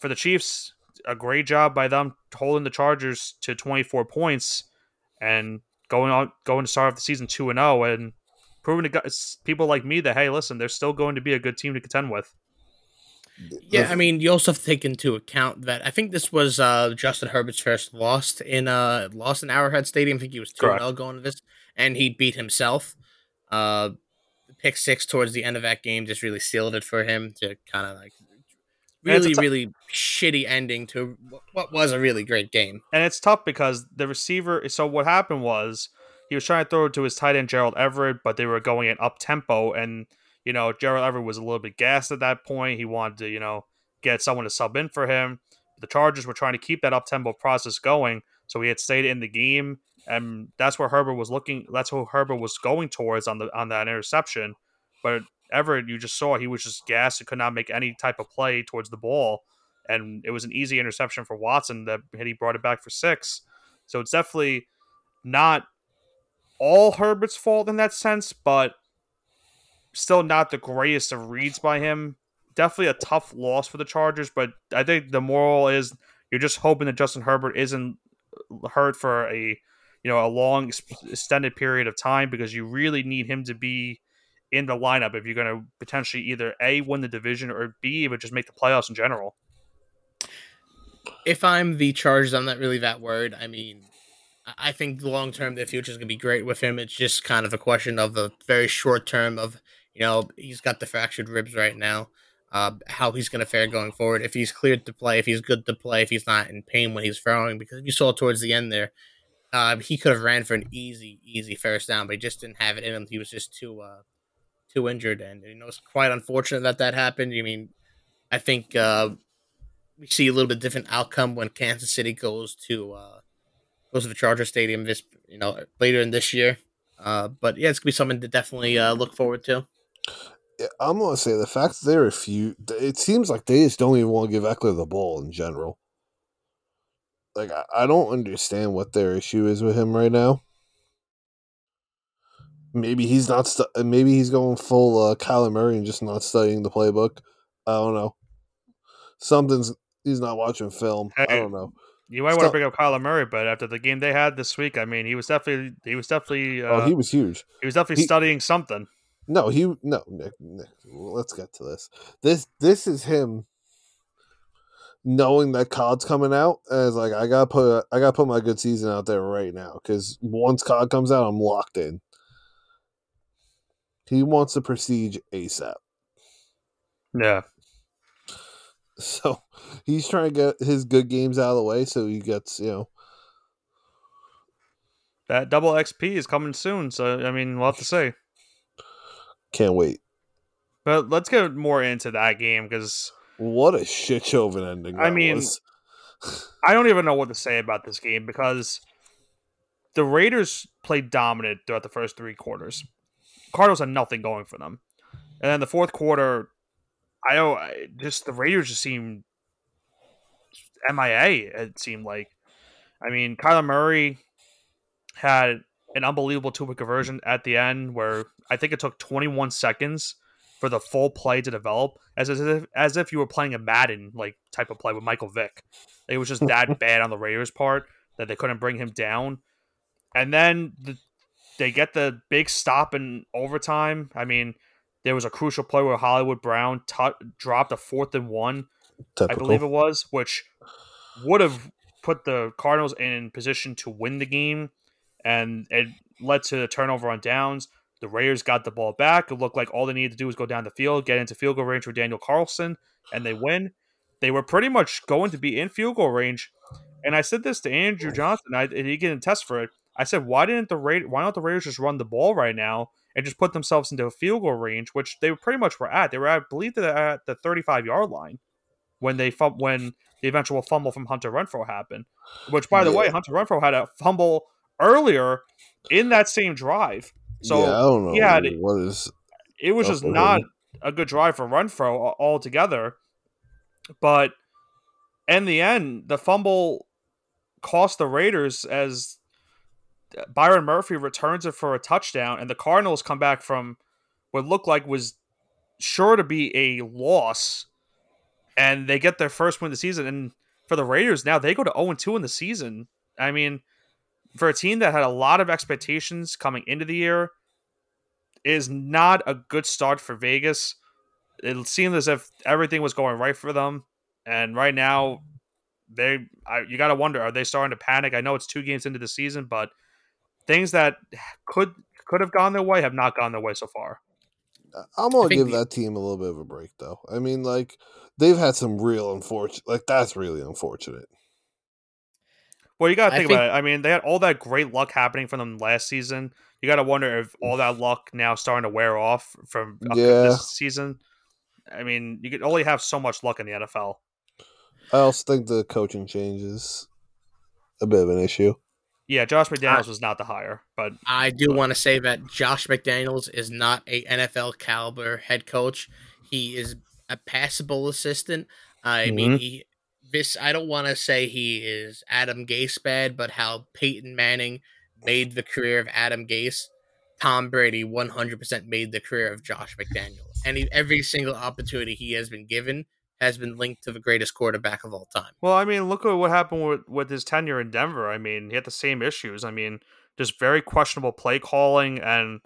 for the Chiefs, a great job by them holding the Chargers to 24 points and going on going to start off the season 2 and 0 and proving to guys, people like me that hey, listen, they're still going to be a good team to contend with. Yeah, I mean, you also have to take into account that I think this was uh, Justin Herbert's first loss in uh lost in Arrowhead Stadium. I think he was two Correct. zero going to this, and he beat himself. Uh, pick six towards the end of that game just really sealed it for him to kind of like really, t- really shitty ending to what was a really great game. And it's tough because the receiver. So what happened was he was trying to throw it to his tight end Gerald Everett, but they were going in up tempo, and you know Gerald Everett was a little bit gassed at that point. He wanted to you know get someone to sub in for him. The Chargers were trying to keep that up tempo process going, so he had stayed in the game, and that's where Herbert was looking. That's who Herbert was going towards on the on that interception. But Everett, you just saw he was just gassed and could not make any type of play towards the ball, and it was an easy interception for Watson that he brought it back for six. So it's definitely not all Herbert's fault in that sense, but still not the greatest of reads by him. Definitely a tough loss for the Chargers, but I think the moral is you're just hoping that Justin Herbert isn't hurt for a you know a long extended period of time because you really need him to be in the lineup if you're going to potentially either a win the division or b but just make the playoffs in general. If I'm the Chargers, I'm not really that worried. I mean, I think long term the future is going to be great with him. It's just kind of a question of the very short term of you know he's got the fractured ribs right now. Uh, how he's going to fare going forward. If he's cleared to play, if he's good to play, if he's not in pain when he's throwing, because you saw towards the end there, uh, he could have ran for an easy, easy first down, but he just didn't have it in him. He was just too, uh, injured, and you know it's quite unfortunate that that happened. I mean, I think uh, we see a little bit different outcome when Kansas City goes to uh, goes to the Charger Stadium this you know later in this year. Uh, but yeah, it's gonna be something to definitely uh, look forward to. Yeah, I'm gonna say the fact that they refuse. It seems like they just don't even want to give Ekeler the ball in general. Like I, I don't understand what their issue is with him right now. Maybe he's not. Stu- maybe he's going full uh, Kyler Murray and just not studying the playbook. I don't know. Something's. He's not watching film. Hey, I don't know. You might want to bring up Kyler Murray, but after the game they had this week, I mean, he was definitely he was definitely uh, oh he was huge. He was definitely he, studying something. No, he no Nick, Nick. Let's get to this. This this is him knowing that COD's coming out as like I gotta put I gotta put my good season out there right now because once COD comes out, I'm locked in. He wants the prestige ASAP. Yeah. So he's trying to get his good games out of the way so he gets, you know. That double XP is coming soon, so I mean, we'll have to say. Can't wait. But let's get more into that game because what a shit show of an ending! I mean, I don't even know what to say about this game because the Raiders played dominant throughout the first three quarters. Cardinals had nothing going for them, and then the fourth quarter, I know just the Raiders just seemed MIA. It seemed like, I mean, Kyler Murray had an unbelievable two point conversion at the end where I think it took 21 seconds for the full play to develop, as if as if you were playing a Madden like type of play with Michael Vick. It was just that bad on the Raiders' part that they couldn't bring him down. And then the, they get the big stop in overtime. I mean, there was a crucial play where Hollywood Brown t- dropped a fourth and one, Typical. I believe it was, which would have put the Cardinals in position to win the game, and it led to the turnover on downs. The Raiders got the ball back. It looked like all they needed to do was go down the field, get into field goal range with Daniel Carlson, and they win. They were pretty much going to be in field goal range. And I said this to Andrew Johnson, I, and he didn't test for it. I said, why didn't the Raiders? Why don't the Raiders just run the ball right now and just put themselves into a field goal range, which they pretty much were at. They were, at, I believe, they're at the 35 yard line when they when the eventual fumble from Hunter Renfrow happened. Which, by the yeah. way, Hunter Renfrow had a fumble earlier in that same drive. So yeah, I don't know. Had, what is it was just not a good drive for Renfrow altogether. But in the end, the fumble cost the Raiders as Byron Murphy returns it for a touchdown, and the Cardinals come back from what looked like was sure to be a loss, and they get their first win of the season. And for the Raiders now, they go to 0 2 in the season. I mean, for a team that had a lot of expectations coming into the year, is not a good start for Vegas. It seemed as if everything was going right for them, and right now, they I, you got to wonder are they starting to panic? I know it's two games into the season, but things that could could have gone their way have not gone their way so far. Uh, I'm gonna give the- that team a little bit of a break, though. I mean, like they've had some real unfortunate. Like that's really unfortunate. Well, you got to think, think- about it. I mean, they had all that great luck happening for them last season. You got to wonder if all that luck now starting to wear off from Yeah. this season. I mean, you can only have so much luck in the NFL. I also think the coaching change is a bit of an issue. Yeah, Josh McDaniels was not the hire, but I do want to say that Josh McDaniels is not a NFL caliber head coach. He is a passable assistant. I mean, mm-hmm. he this I don't want to say he is Adam Gase bad, but how Peyton Manning made the career of Adam Gase, Tom Brady 100% made the career of Josh McDaniel. And he, every single opportunity he has been given has been linked to the greatest quarterback of all time. Well, I mean, look at what happened with, with his tenure in Denver. I mean, he had the same issues. I mean, just very questionable play calling, and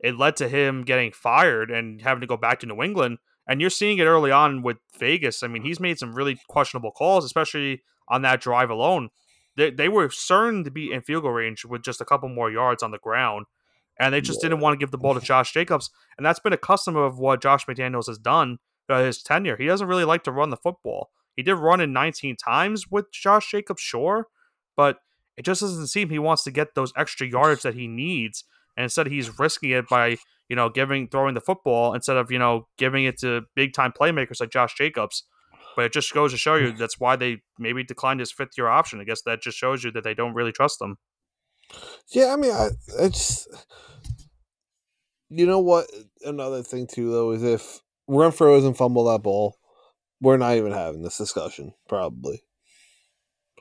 it led to him getting fired and having to go back to New England. And you're seeing it early on with Vegas. I mean, he's made some really questionable calls, especially on that drive alone. They, they were certain to be in field goal range with just a couple more yards on the ground, and they just Yeah. didn't want to give the ball to Josh Jacobs. And that's been a custom of what Josh McDaniels has done uh, his tenure. He doesn't really like to run the football. He did run in 19 times with Josh Jacobs, sure, but it just doesn't seem he wants to get those extra yards that he needs. And instead, he's risking it by you know giving throwing the football instead of you know giving it to big time playmakers like Josh Jacobs. But it just goes to show you that's why they maybe declined his fifth year option. I guess that just shows you that they don't really trust him. Yeah, I mean, I it's you know what. Another thing too, though, is if Renfrow doesn't fumble that ball, we're not even having this discussion. Probably.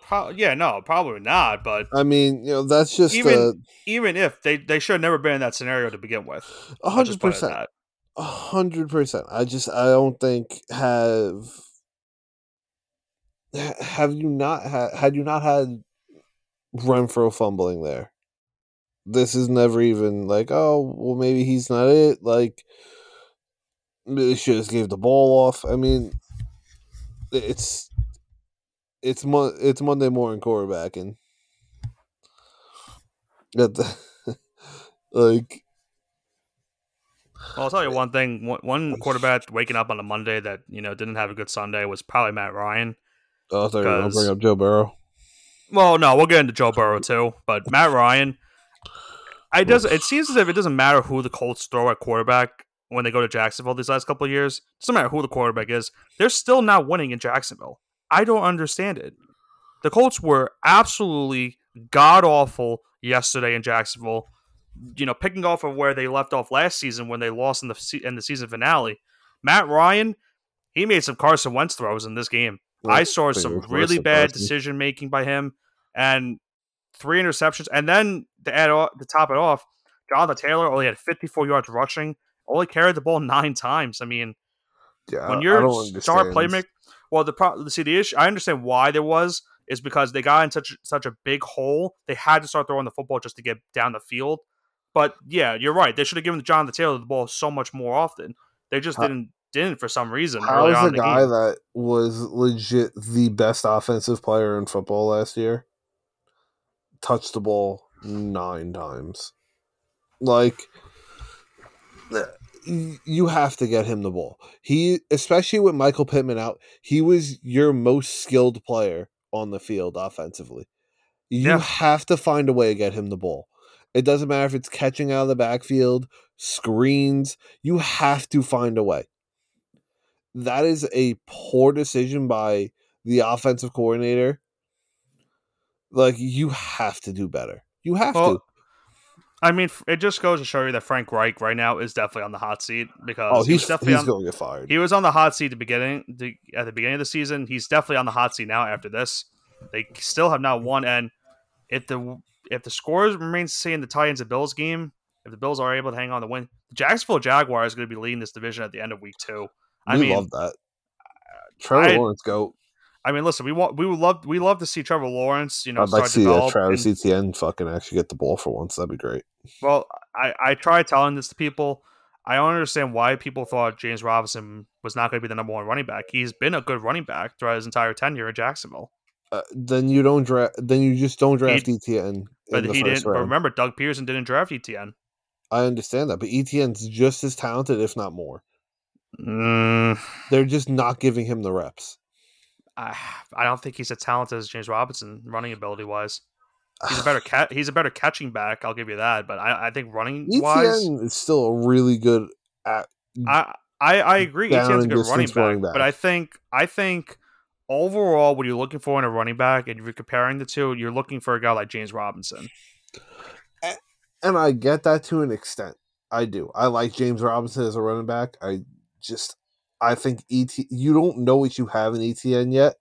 Pro- yeah, no, probably not. But I mean, you know, that's just Even- even if they they should have never been in that scenario to begin with. a hundred just put it at percent. A hundred percent. I just I don't think have have you not had had you not had Renfrow fumbling there. This is never even like oh well maybe he's not it like they should just gave the ball off. I mean it's it's mon- it's Monday morning quarterbacking. At the, like Well, I'll tell you one thing. One, quarterback waking up on a Monday that you know didn't have a good Sunday was probably Matt Ryan. oh, I thought you were gonna bring up Joe Burrow. Well, no, we'll get into Joe Burrow too, but Matt Ryan. I does. It seems as if it doesn't matter who the Colts throw at quarterback when they go to Jacksonville these last couple of years. It doesn't matter who the quarterback is. They're still not winning in Jacksonville. I don't understand it. The Colts were absolutely god awful yesterday in Jacksonville. You know, picking off of where they left off last season when they lost in the se- in the season finale. Matt Ryan, he made some Carson Wentz throws in this game. I saw some really bad decision making by him, and three interceptions. And then to add to top it off, Jonathan Taylor only had 54 yards rushing, only carried the ball nine times. I mean, Yeah, when you're star playmaker, well, the pro- see the issue. I understand why there was is because they got in such such a big hole. They had to start throwing the football just to get down the field. But yeah, you're right. They should have given John Jonathan Taylor the ball so much more often. They just How- didn't didn't for some reason. How early is on the the guy game. that was legit the best offensive player in football last year touched the ball nine times? Like, you have to get him the ball. He, especially with Michael Pittman out, he was your most skilled player on the field offensively. You Yeah. have to find a way to get him the ball. It doesn't matter if it's catching out of the backfield, screens. You have to find a way that is a poor decision by the offensive coordinator. Like you have to do better. You have Well, to. I mean, it just goes to show you that Frank Reich right now is definitely on the hot seat because Oh, he he's definitely he's on, going to get fired. He was on the hot seat at the beginning, the, at the beginning of the season. He's definitely on the hot seat now. After this, they still have not won. And if the if the scores remain the same, in the Titans and Bills game, if the Bills are able to hang on to win, the Jacksonville Jaguars is going to be leading this division at the end of week two. I we mean, love that. Trevor I- Lawrence go. I mean, listen, we want we would love we love to see Trevor Lawrence, you know, I'd like to see uh. Travis and- Etienne fucking actually get the ball for once. That'd be great. Well, I, I tried telling this to people. I don't understand why people thought James Robinson was not going to be the number one running back. He's been a good running back throughout his entire tenure in Jacksonville. Uh, then you don't draft. Then you just don't draft Etienne. But he didn't. But remember, Doug Pederson didn't draft Etienne. I understand that, but Etienne's just as talented, if not more. Mm, They're just not giving him the reps. I, I don't think he's as talented as James Robinson running ability wise. He's a better cat. He's a better catching back. I'll give you that. But I, I think running wise, is still a really good at. I I, I agree. Etienne's a good running back, running but. I think I think overall, what you're looking for in a running back, and if you're comparing the two, you're looking for a guy like James Robinson. And I get that to an extent. I do. I like James Robinson as a running back. I just, I think ET. You don't know what you have in Etienne yet.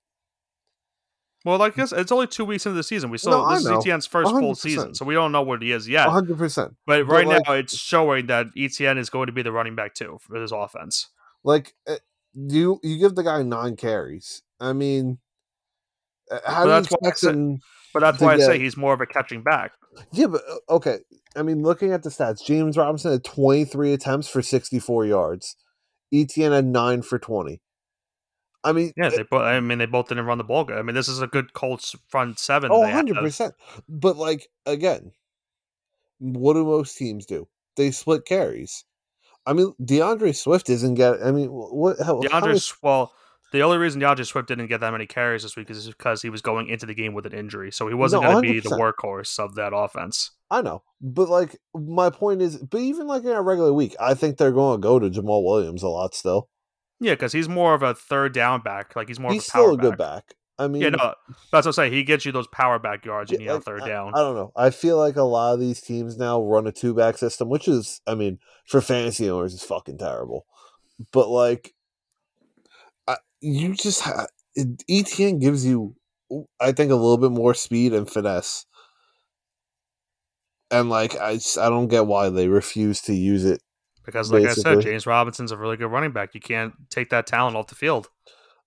Well, like this, it's only two weeks into the season. We still No, this is. Etienne's first full 100%. season, so we don't know what he is yet. One hundred percent. But But, right like- now, it's showing that Etienne is going to be the running back too for this offense. Like uh, you, you give the guy nine carries. I mean, uh, how But do you expect him? But that's why I say he's more of a catching back. Yeah, but okay. I mean, looking at the stats, James Robinson had 23 attempts for 64 yards. Etienne had 9 for 20. I mean, Yeah, eh they both. I mean, they both didn't run the ball good. I mean, this is a good Colts front seven. oh, 100%. But, like, again, what do most teams do? They split carries. I mean, D'Andre Swift isn't getting. I mean, what? How, how D'Andre, is- well, the only reason D'Andre Swift didn't get that many carries this week is because he was going into the game with an injury, so he wasn't No, going to be the workhorse of that offense. I know, but like my point is, but even like in a regular week, I think they're going to go to Jamaal Williams a lot still. Yeah, because he's more of a third down back. Like he's more He's of a power still a good back. I mean, Yeah, no, that's what I'm saying. He gets you those power back yards you Yeah, need on like, third down. I, don't know. I feel like a lot of these teams now run a two back system, which is, I mean, for fantasy owners, is fucking terrible. But like, you just ha- Etienne gives you, I think, a little bit more speed and finesse. And like, I just, I don't get why they refuse to use it. because, like I said. James Robinson's a really good running back. You can't take that talent off the field.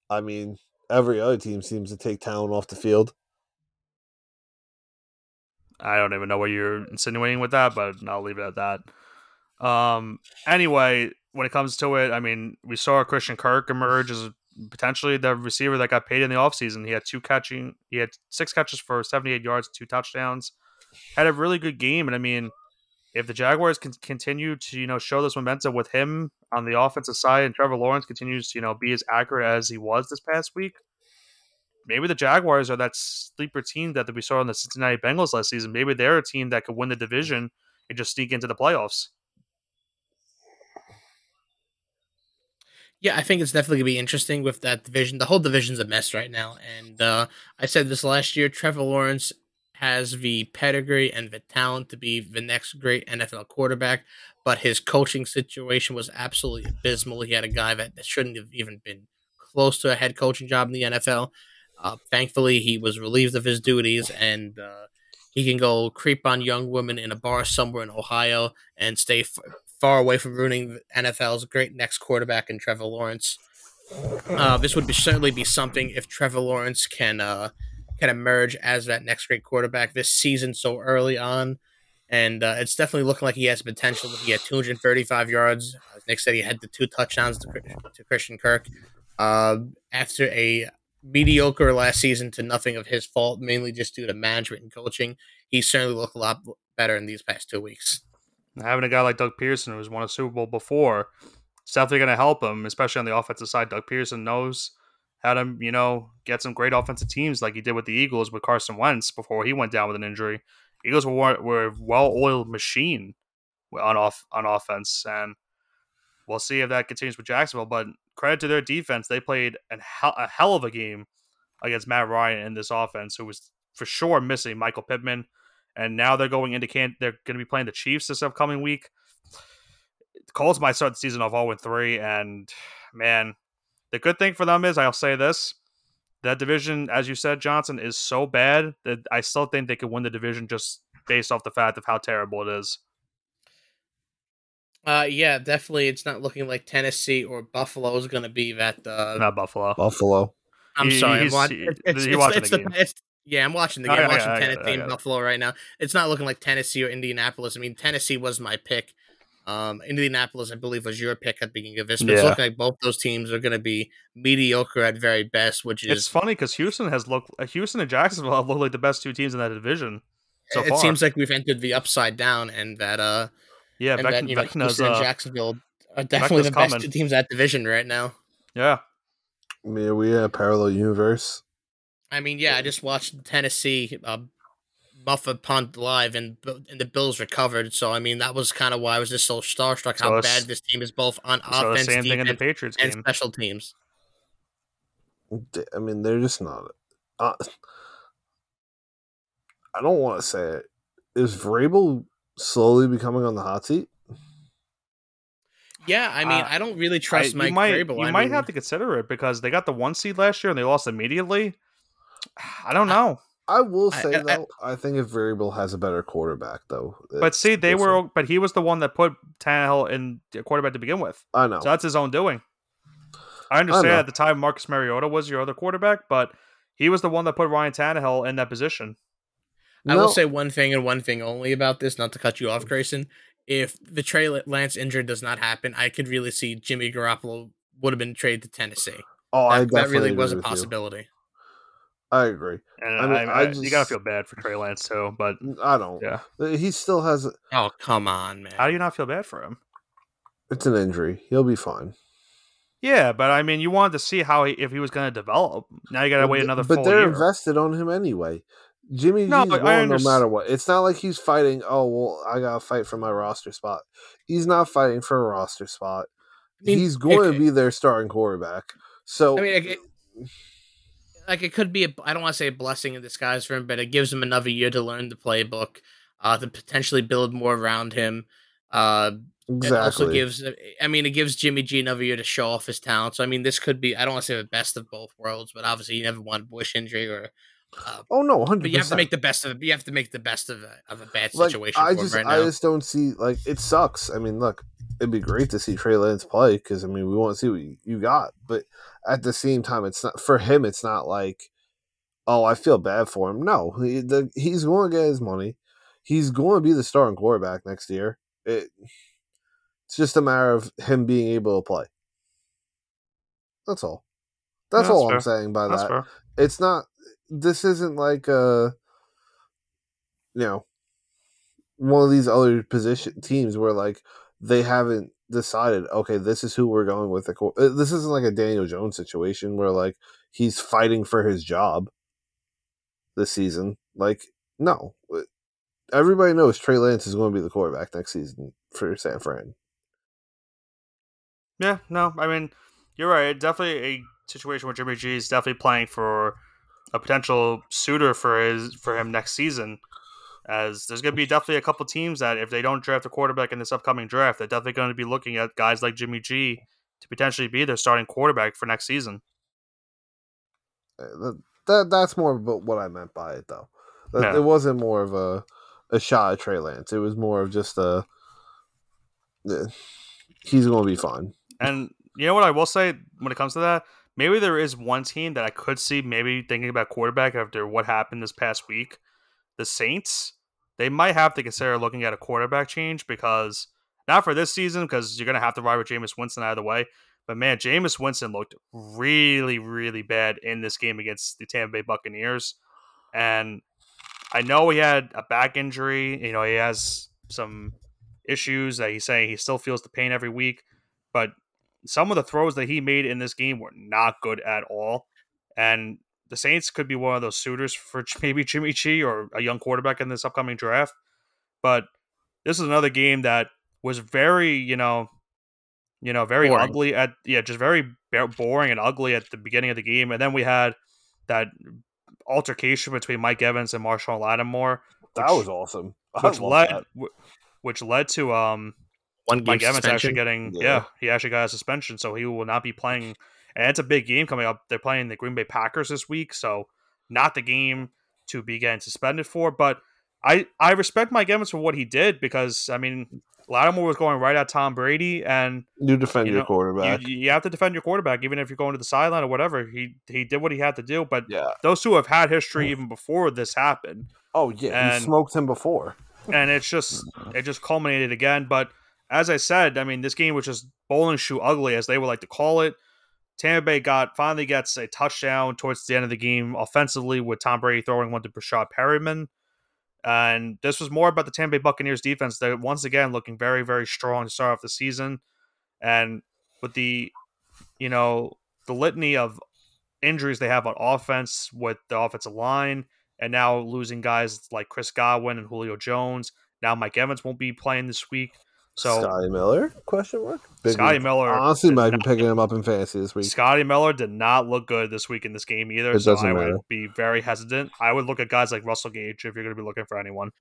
I mean, every other team seems to take talent off the field. I don't even know what you're insinuating with that, but I'll leave it at that. Um. Anyway, when it comes to it, I mean, we saw Christian Kirk emerge as potentially the receiver that got paid in the offseason. He had two catching, he had six catches for 78 yards, two touchdowns. Had a really good game, and I mean, if the Jaguars can continue to you know show this momentum with him on the offensive side, and Trevor Lawrence continues to you know be as accurate as he was this past week, maybe the Jaguars are that sleeper team that we saw on the Cincinnati Bengals last season. Maybe they're a team that could win the division and just sneak into the playoffs. Yeah, I think it's definitely gonna be interesting with that division. The whole division's a mess right now, and uh, I said this last year. Trevor Lawrence has the pedigree and the talent to be the next great NFL quarterback, but his coaching situation was absolutely abysmal. He had a guy that, shouldn't have even been close to a head coaching job in the NFL. Uh, thankfully, he was relieved of his duties, and uh, he can go creep on young women in a bar somewhere in Ohio and stay f- far away from ruining the NFL's great next quarterback in Trevor Lawrence. Uh, this would be certainly be something if Trevor Lawrence can uh, can emerge as that next great quarterback this season so early on. And uh, it's definitely looking like he has potential. He had 235 yards. As Nick said he had the two touchdowns to, to Christian Kirk. Uh, after a mediocre last season to nothing of his fault, mainly just due to management and coaching, he certainly looked a lot better in these past two weeks. Having a guy like Doug Pederson who's won a Super Bowl before, it's definitely going to help him, especially on the offensive side. Doug Pederson knows how to, you know, get some great offensive teams like he did with the Eagles with Carson Wentz before he went down with an injury. Eagles were, were a well-oiled machine on off on offense, and we'll see if that continues with Jacksonville. But credit to their defense, they played an hell, a hell of a game against Matt Ryan in this offense, who was for sure missing Michael Pittman and now they're going into can they're going to be playing the Chiefs this upcoming week. The Colts might start the season off 0 3, and man, the good thing for them is I'll say this: that division, as you said, Johnson, is so bad that I still think they could win the division just based off the fact of how terrible it is. Uh, yeah, definitely. It's not looking like Tennessee or Buffalo is going to be that. Uh, Not Buffalo. Buffalo. I'm He- sorry. I'm he's- wa- he- it's, it's, you're it's, watching it's the the, game. it's, yeah, I'm watching the I game. I'm watching I Tennessee I and. Buffalo right now. It's not looking like Tennessee or Indianapolis. I mean, Tennessee was my pick. Um, Indianapolis, I believe, was your pick at the beginning of this. But it's Yeah. looking like both those teams are going to be mediocre at very best, which is It's funny because Houston has looked, uh, Houston and Jacksonville have looked like the best two teams in that division so it far. seems like we've entered the upside down, and that uh, Yeah, and Vec- that you know Vecna's, Houston and uh, Jacksonville are definitely the best coming. two teams at division right now. yeah. I mean, are we in a parallel universe? I mean, yeah, I just watched Tennessee uh, muff a punt live, and and the Bills recovered. So I mean, that was kind of why I was just so starstruck So how it's- bad this team is, both on So the offense, same thing in the Patriots and game. special teams. I mean, they're just not. Uh, I don't want to say it. Is Vrabel slowly becoming on the hot seat? Yeah, I mean, Uh, I don't really trust I- Mike you might, Vrabel. You I might mean, have to consider it because they got the one seed last year and they lost immediately. I don't know. I will say I- I- though, I, think if Vrabel has a better quarterback, though. Uh, but see, they different. were, but he was the one that put Tannehill in the quarterback to begin with. I know. So that's his own doing. I understand know. at the time Marcus Mariota was your other quarterback, but he was the one that put Ryan Tannehill in that position. I will say one thing and one thing only about this, not to cut you off, Grayson. If the Trey Lance injury does not happen, I could really see Jimmy Garoppolo would have been traded to Tennessee. Oh, I That, that really definitely was a possibility. you. Possibility. I agree. And I I mean, I, I you gotta feel bad for Trey Lance too. But I don't. yeah, He still has. Oh come on, man! how do you not feel bad for him? It's an injury. He'll be fine. Yeah, but I mean, you wanted to see how he, if he was going to develop. Now you got to wait another But full they're year. invested on him anyway. Jimmy No, G's I going no matter what. It's not like he's fighting. Oh well, I gotta fight for my roster spot. He's not fighting for a roster spot. I mean, he's going it- to be their starting quarterback. So I mean, it, it- like it could be. A, I don't want to say a blessing in disguise for him, but it gives him another year to learn the playbook, uh, to potentially build more around him. Uh, It also gives, I mean, it gives Jimmy G another year to show off his talent. So I mean, this could be. I don't want to say the best of both worlds, but obviously you never want a Bush injury or. Uh, oh no, 100%. but you have to make the best of. it. You have to make the best of a, of a bad situation. like I just right I just don't see like it sucks. I mean, look, it'd be great to see Trey Lance play because I mean we want to see what you, got, but at the same time, it's not for him. It's not like oh I feel bad for him. No, he, the, he's going to get his money. He's going to be the starting quarterback next year. It, it's just a matter of him being able to play. That's all. That's that's all I'm saying by That's that fair. it's not this isn't like uh you know one of these other position teams where like they haven't decided okay this is who we're going with uh, this isn't like a daniel jones situation where like he's fighting for his job this season like no everybody knows trey lance is going to be the quarterback next season for san fran Yeah, no, I mean, you're right. Definitely a situation where Jimmy G is definitely playing for a potential suitor for his for him next season. As there's going to be definitely a couple teams that if they don't draft a quarterback in this upcoming draft, they're definitely going to be looking at guys like Jimmy G to potentially be their starting quarterback for next season. Uh, that, that that's more about what i meant by it though That- Yeah. it wasn't more of a a shot at trey lance it was more of just a eh, he's going to be fine And you know what I will say when it comes to that? Maybe there is one team that I could see maybe thinking about quarterback after what happened this past week. The Saints, they might have to consider looking at a quarterback change because not for this season because you're gonna have to ride with Jameis Winston the way. But man, Jameis Winston looked really, really bad in this game against the Tampa Bay Buccaneers. And I know he had a back injury. You know, he has some issues that he's saying he still feels the pain every week. But some of the throws that he made in this game were not good at all. And the Saints could be one of those suitors for maybe Jimmy G or a young quarterback in this upcoming draft. But this is another game that was very, you know, you know, very Boring. ugly at yeah, just very boring and ugly at the beginning of the game. And then we had that altercation between Mike Evans and Marshon Lattimore, that was awesome I which led that. which led to um One game Mike Evans actually getting yeah. Yeah. he actually got a suspension, so he will not be playing. And it's a big game coming up. They're playing the Green Bay Packers this week, so not the game to be getting suspended for. But I I respect Mike Evans for what he did because I mean Lattimore was going right at Tom Brady, and you defend you your quarterback you, you have to defend your quarterback even if you're going to the sideline or whatever. He he did what he had to do, but yeah those two have had history even before this happened oh yeah And- you smoked him before and it's just mm-hmm. it just culminated again. But as I said, I mean, this game was just bowling shoe ugly, as they would like to call it. Tampa Bay got finally gets a touchdown towards the end of the game offensively with Tom Brady throwing one to Breshad Perriman, And this was more about the Tampa Bay Buccaneers defense. They're once again looking very, very strong to start off the season. And with the, you know, the litany of injuries they have on offense with the offensive line, and now losing guys like Chris Godwin and Julio Jones. Now Mike Evans won't be playing this week. So Scotty Miller? Question mark. Big Scotty week. Miller honestly did might be picking him up in fantasy this week. Scotty Miller did not look good this week in this game either. It so doesn't I matter. would be very hesitant. I would look at guys like Russell Gage if you're going to be looking for anyone.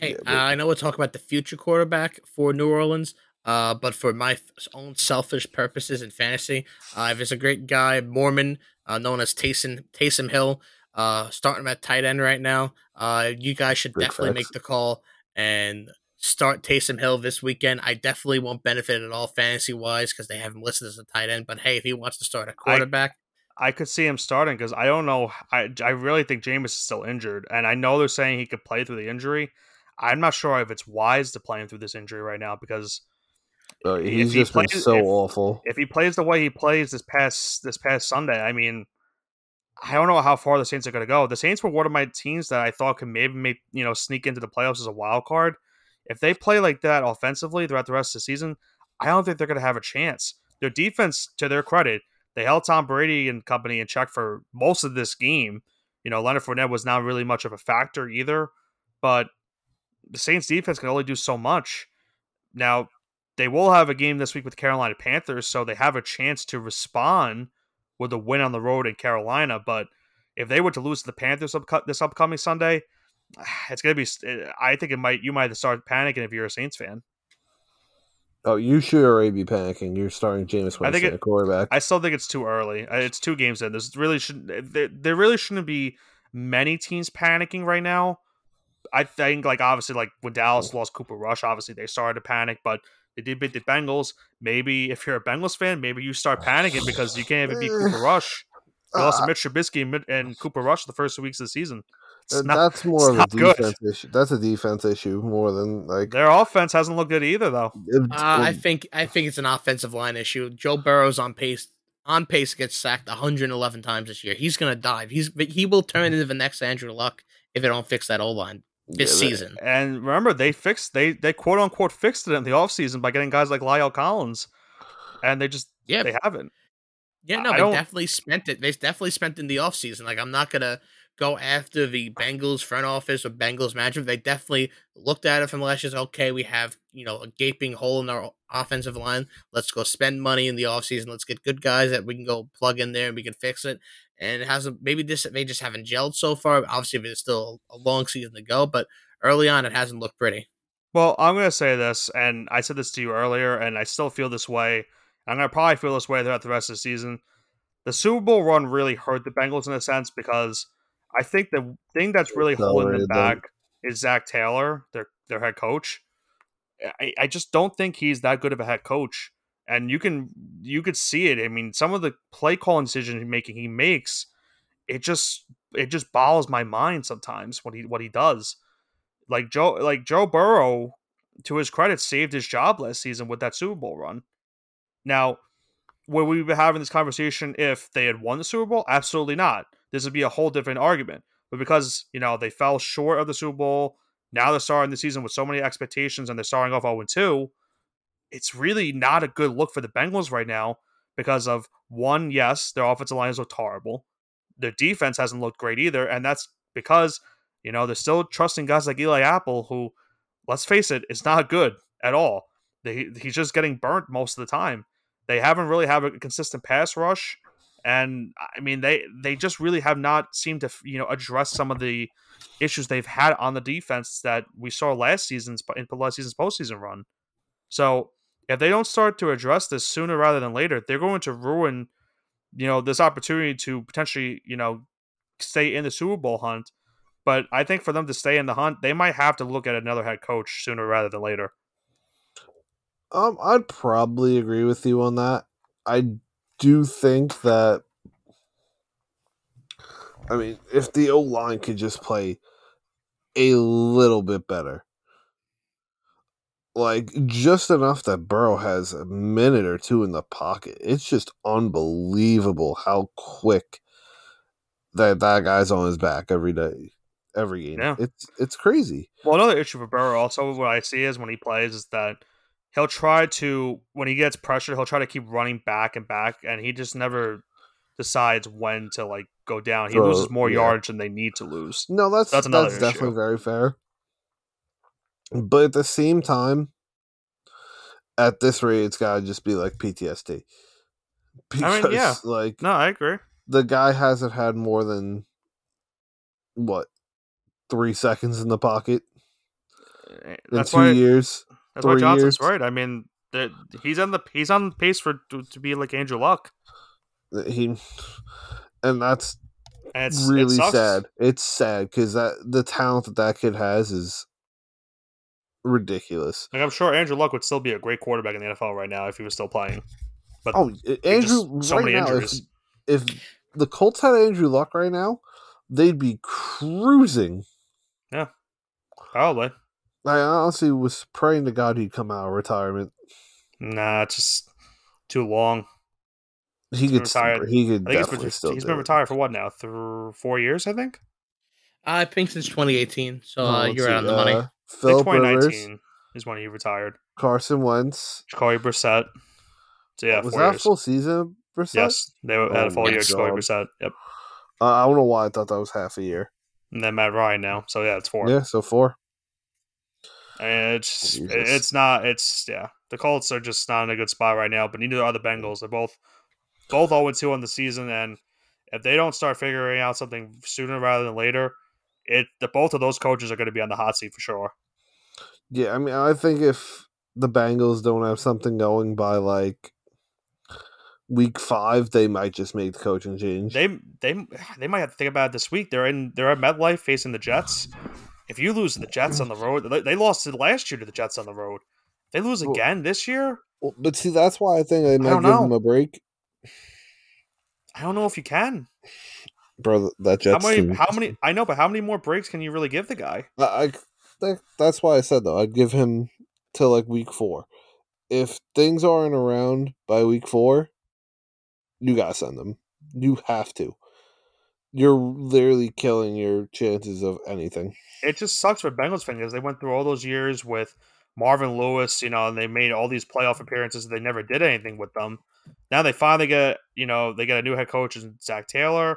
Hey, Yeah, uh, but- I know we'll talk about the future quarterback for New Orleans, uh, but for my f- own selfish purposes in fantasy, uh, there's a great guy, Mormon, uh, known as Taysom, Taysom Hill, uh, starting at tight end right now. Uh, you guys should Big definitely facts. make the call and start Taysom Hill this weekend. I definitely won't benefit at all fantasy wise because they have him listed as a tight end. But hey, if he wants to start a quarterback, I could see him starting because I don't know. I, I really think Jameis is still injured. And I know they're saying he could play through the injury. I'm not sure if it's wise to play him through this injury right now because Uh, if he's he just been so if- awful. if he plays the way he plays this past this past Sunday, I mean, I don't know how far the Saints are going to go. The Saints were one of my teams that I thought could maybe make you know sneak into the playoffs as a wild card. If they play like that offensively throughout the rest of the season, I don't think they're going to have a chance. Their defense, to their credit, they held Tom Brady and company in check for most of this game. You know, Leonard Fournette was not really much of a factor either, but the Saints defense can only do so much. Now, they will have a game this week with Carolina Panthers, so they have a chance to respond with a win on the road in Carolina. But if they were to lose to the Panthers this upcoming Sunday, it's gonna be. I think it might. You might start panicking if you're a Saints fan. Oh, you should already be panicking. You're starting Jameis I think Winston it- at quarterback. I still think it's too early. Uh, It's two games in. There's really shouldn't. There, there really shouldn't be many teams panicking right now. I think like obviously like when Dallas lost Cooper Rush, obviously they started to panic, but they did beat the Bengals. Maybe if you're a Bengals fan, maybe you start panicking because you can't even beat Cooper Rush. You lost Uh, Mitch Trubisky and Cooper Rush the first two weeks of the season. It's not, that's more of a not good. defense issue. That's a defense issue more than like. their offense hasn't looked good either, though. it- Uh, I think I think it's an offensive line issue. Joe Burrow's on pace on pace to get sacked 111 times this year. He's gonna dive. He's he will turn into the next Andrew Luck if they don't fix that O line this yeah, season. And remember, they fixed they they quote unquote fixed it in the offseason by getting guys like La'el Collins, and they just Yeah, they haven't. yeah, no, I they definitely spent it. They definitely spent in the offseason. Like I'm not gonna go after the Bengals front office or Bengals management. They definitely looked at it from last year. Okay, we have you know a gaping hole in our offensive line. Let's go spend money in the offseason. Let's get good guys that we can go plug in there and we can fix it. And it hasn't maybe this they just haven't gelled so far. Obviously, there's still a long season to go, but early on it hasn't looked pretty. Well, I'm to say this, and I said this to you earlier, and I still feel this way. And I'm to probably feel this way throughout the rest of the season. The Super Bowl run really hurt the Bengals in a sense because I think the thing that's really holding them back is Zac Taylor, their their head coach. I, I just don't think he's that good of a head coach, and you can you could see it. I mean, some of the play call decision making he makes, it just it just boggles my mind sometimes what he what he does like Joe like Joe Burrow, to his credit, saved his job last season with that Super Bowl run. Now, would we be having this conversation if they had won the Super Bowl? Absolutely not. This would be a whole different argument. But because, you know, they fell short of the Super Bowl, now they're starting the season with so many expectations and they're starting off 0 2, it's really not a good look for the Bengals right now because of one, yes, their offensive line has looked horrible. Their defense hasn't looked great either, and that's because you know, they're still trusting guys like Eli Apple, who, let's face it, is not good at all. They, he's just getting burnt most of the time. They haven't really have a consistent pass rush, and I mean they they just really have not seemed to you know address some of the issues they've had on the defense that we saw last season's in the last season's postseason run. So if they don't start to address this sooner rather than later, they're going to ruin you know this opportunity to potentially you know stay in the Super Bowl hunt but I think for them to stay in the hunt, they might have to look at another head coach sooner rather than later. Um, I'd probably agree with you on that. I do think that. I mean, if the O line could just play a little bit better, like just enough that Burrow has a minute or two in the pocket, it's just unbelievable how quick that that guy's on his back every day. every game. Yeah. It's it's crazy. Well, another issue for Burrow also what I see is when he plays is that he'll try to when he gets pressure, he'll try to keep running back and back, and he just never decides when to like go down. He Throw, loses more yeah. yardage than they need to lose. No, that's That's that's, definitely very fair. But at the same time, at this rate, it's gotta just be like PTSD. Because I mean, yeah. like No, I agree. the guy hasn't had more than what three seconds in the pocket Eh, in That's two why. years. That's why Johnson's years. right. I mean, he's on the he's on pace for to, to be like Andrew Luck, He and that's and it's really sucks. sad. It's sad because that the talent that that kid has is ridiculous. Like I'm sure Andrew Luck would still be a great quarterback in the NFL right now if he was still playing. But Oh, Andrew, so right many now, if- injuries. If, the Colts had Andrew Luck right now, they'd be cruising. Yeah, probably. I honestly was praying to God he'd come out of retirement. Nah, it's just too long. He could, still, retired. he could I think definitely he's still been, he's do been it. retired for what now? Through four years, I think. I think since 2018, so Oh, uh, you're see, right on the money. uh, I think Philip Rivers, 2019 is when he retired. Carson Wentz. Jacoby Brissett. So yeah, was that years. full season? Brissett? Yes, they had Oh a full my year. Jacoby God. Brissett. Yep. Uh, I don't know why I thought that was half a year. And then Matt Ryan now. So yeah, it's four. Yeah, so four. And it's oh, Jesus. it's not it's yeah. The Colts are just not in a good spot right now, but neither are the Bengals. They're both both 0 2 on the season, and if they don't start figuring out something sooner rather than later, it the both of those coaches are going to be on the hot seat for sure. Yeah, I mean, I think if the Bengals don't have something going by like week five, they might just make the coaching change. They they they might have to think about it this week. They're in they're at MetLife facing the Jets. If you lose to the Jets on the road, they, they lost it last year to the Jets on the road. They lose Well- again this year. Well, but see, that's why I think they might don't give know. them a break, I don't know if you can. bro. That Jets how many? team. How many? I know, but how many more breaks can you really give the guy? I, I that, that's why I said though I'd give him till like week four. If things aren't around by week four, you gotta send them. You have to. You're literally killing your chances of anything. it just sucks for Bengals fans because they went through all those years with Marvin Lewis, you know, and they made all these playoff appearances. And they never did anything with them. Now they finally get, you know, they get a new head coach in Zac Taylor,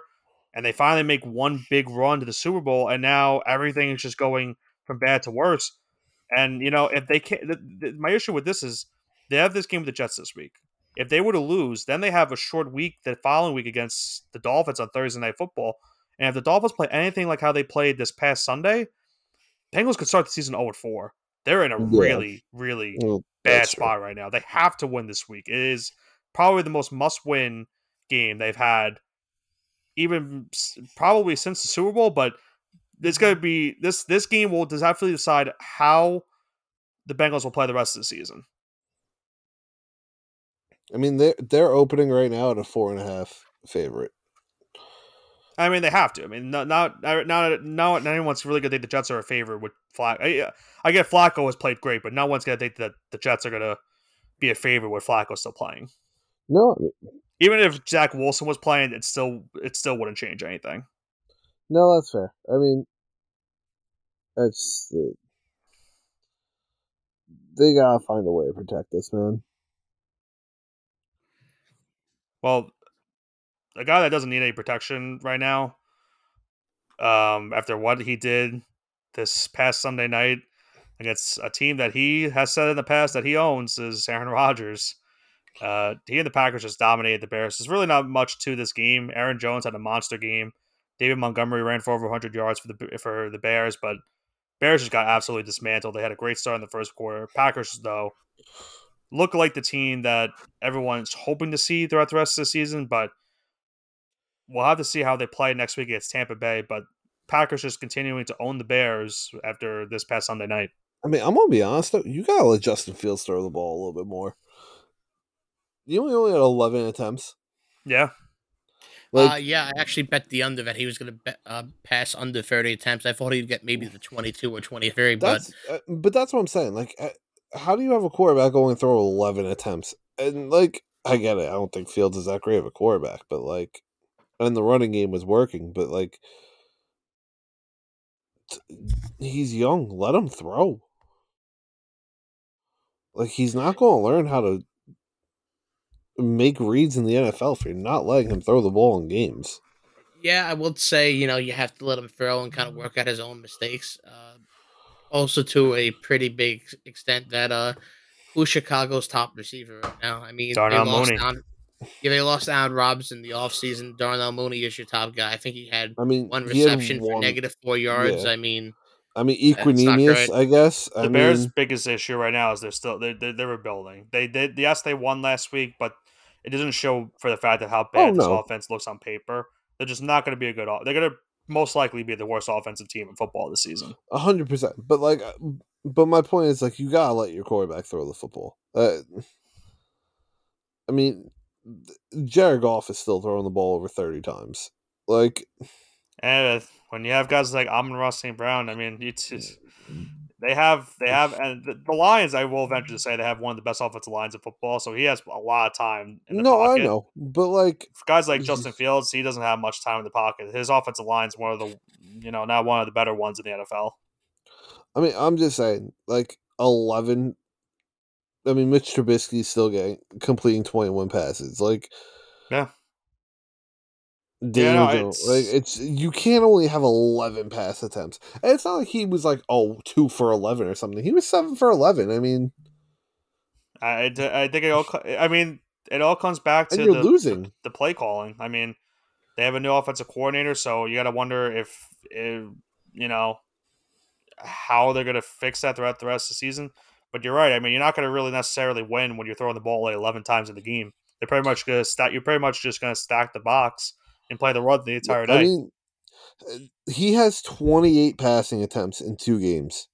and they finally make one big run to the Super Bowl, and now everything is just going from bad to worse. And you know, if they can't, the, the, my issue with this is they have this game with the Jets this week. If they were to lose, then they have a short week the following week against the Dolphins on Thursday Night Football. And if the Dolphins play anything like how they played this past Sunday, Bengals could start the season 0 4. They're in a Yeah. really, really Well, bad that's true. spot right now. They have to win this week. It is probably the most must win game they've had, even probably since the Super Bowl. But it's going to be this this game will definitely decide how the Bengals will play the rest of the season. I mean, they're they're opening right now at a four and a half favorite. I mean, they have to. I mean, not not not not, anyone's really going to think the Jets are a favorite with Flacco. I, I get Flacco has played great, but no one's going to think that the Jets are going to be a favorite with Flacco still playing. No, I mean, Even if Zach Wilson was playing, it still it still wouldn't change anything. no, that's fair. I mean, it's they gotta find a way to protect this man. Well, a guy that doesn't need any protection right now, um, after what he did this past Sunday night against a team that he has said in the past that he owns, is Aaron Rodgers. Uh, he and the Packers just dominated the Bears. There's really not much to this game. Aaron Jones had a monster game. David Montgomery ran for over 100 yards for the for the Bears, but Bears just got absolutely dismantled. They had a great start in the first quarter. Packers, though, look like the team that everyone's hoping to see throughout the rest of the season, but we'll have to see how they play next week against Tampa Bay. But Packers just continuing to own the Bears after this past Sunday night. I mean, I'm gonna be honest though. You gotta let Justin Fields throw the ball a little bit more. You only only had 11 attempts. Yeah, Like, uh, yeah, I actually bet the under that he was going to uh, pass under 30 attempts. I thought he'd get maybe the 22 or 23, but that's uh, but that's what I'm saying. Like, uh, how do you have a quarterback going throw 11 attempts? And like, I get it. I don't think Fields is that great of a quarterback, but like, and the running game was working, but like, he's young. Let him throw. Like he's not going to learn how to make reads in the NFL if you're not letting him throw the ball in games. Yeah, I would say you know you have to let him throw and kind of work out his own mistakes. Uh, also, to a pretty big extent, that uh, who's Chicago's top receiver right now? I mean, Darnell they lost Mooney. Allen, yeah, they lost Allen Robinson in the offseason. Darnell Mooney is your top guy. I think he had I mean, one reception for one- negative four yards. yeah. I mean, I mean, That's not Equanimeous. I guess. The I Bears' biggest issue right now is they're still they're, they're, they're rebuilding. They did yes they won last week, but it doesn't show for the fact that how bad Oh, this offense looks on paper. They're just not going to be a good. o- They're going to most likely be the worst offensive team in football this season. a hundred percent. But like, uh, but my point is like, you gotta let your quarterback throw the football. Uh, I mean, Jared Goff is still throwing the ball over thirty times. Like, And uh, when you have guys like Amon-Ra St. Brown, I mean, it's just, they have they have and the, the Lions. I will venture to say they have one of the best offensive lines in football. So he has a lot of time. In the no, pocket. I know, but like, For guys like Justin Fields, he doesn't have much time in the pocket. His offensive line is one of the, you know, not one of the better ones in the NFL. I mean, I'm just saying, like eleven. I mean, Mitch Trubisky's still getting completing twenty one passes. Like, Yeah. Daniel no, Jones, like it's- it's you can't only have eleven pass attempts. And it's not like he was like oh two for eleven or something. He was seven for eleven. I mean, I, I think it all. I mean, it all comes back to you're the, losing. the play calling. I mean, they have a new offensive coordinator, so you got to wonder if, if you know how they're going to fix that throughout the rest of the season. But you're right. I mean, you're not going to really necessarily win when you're throwing the ball like 11 times in the game. They're pretty much going to stack. You're pretty much just going to stack the box and play the run the entire day. I mean, uh, he has twenty eight passing attempts in two games.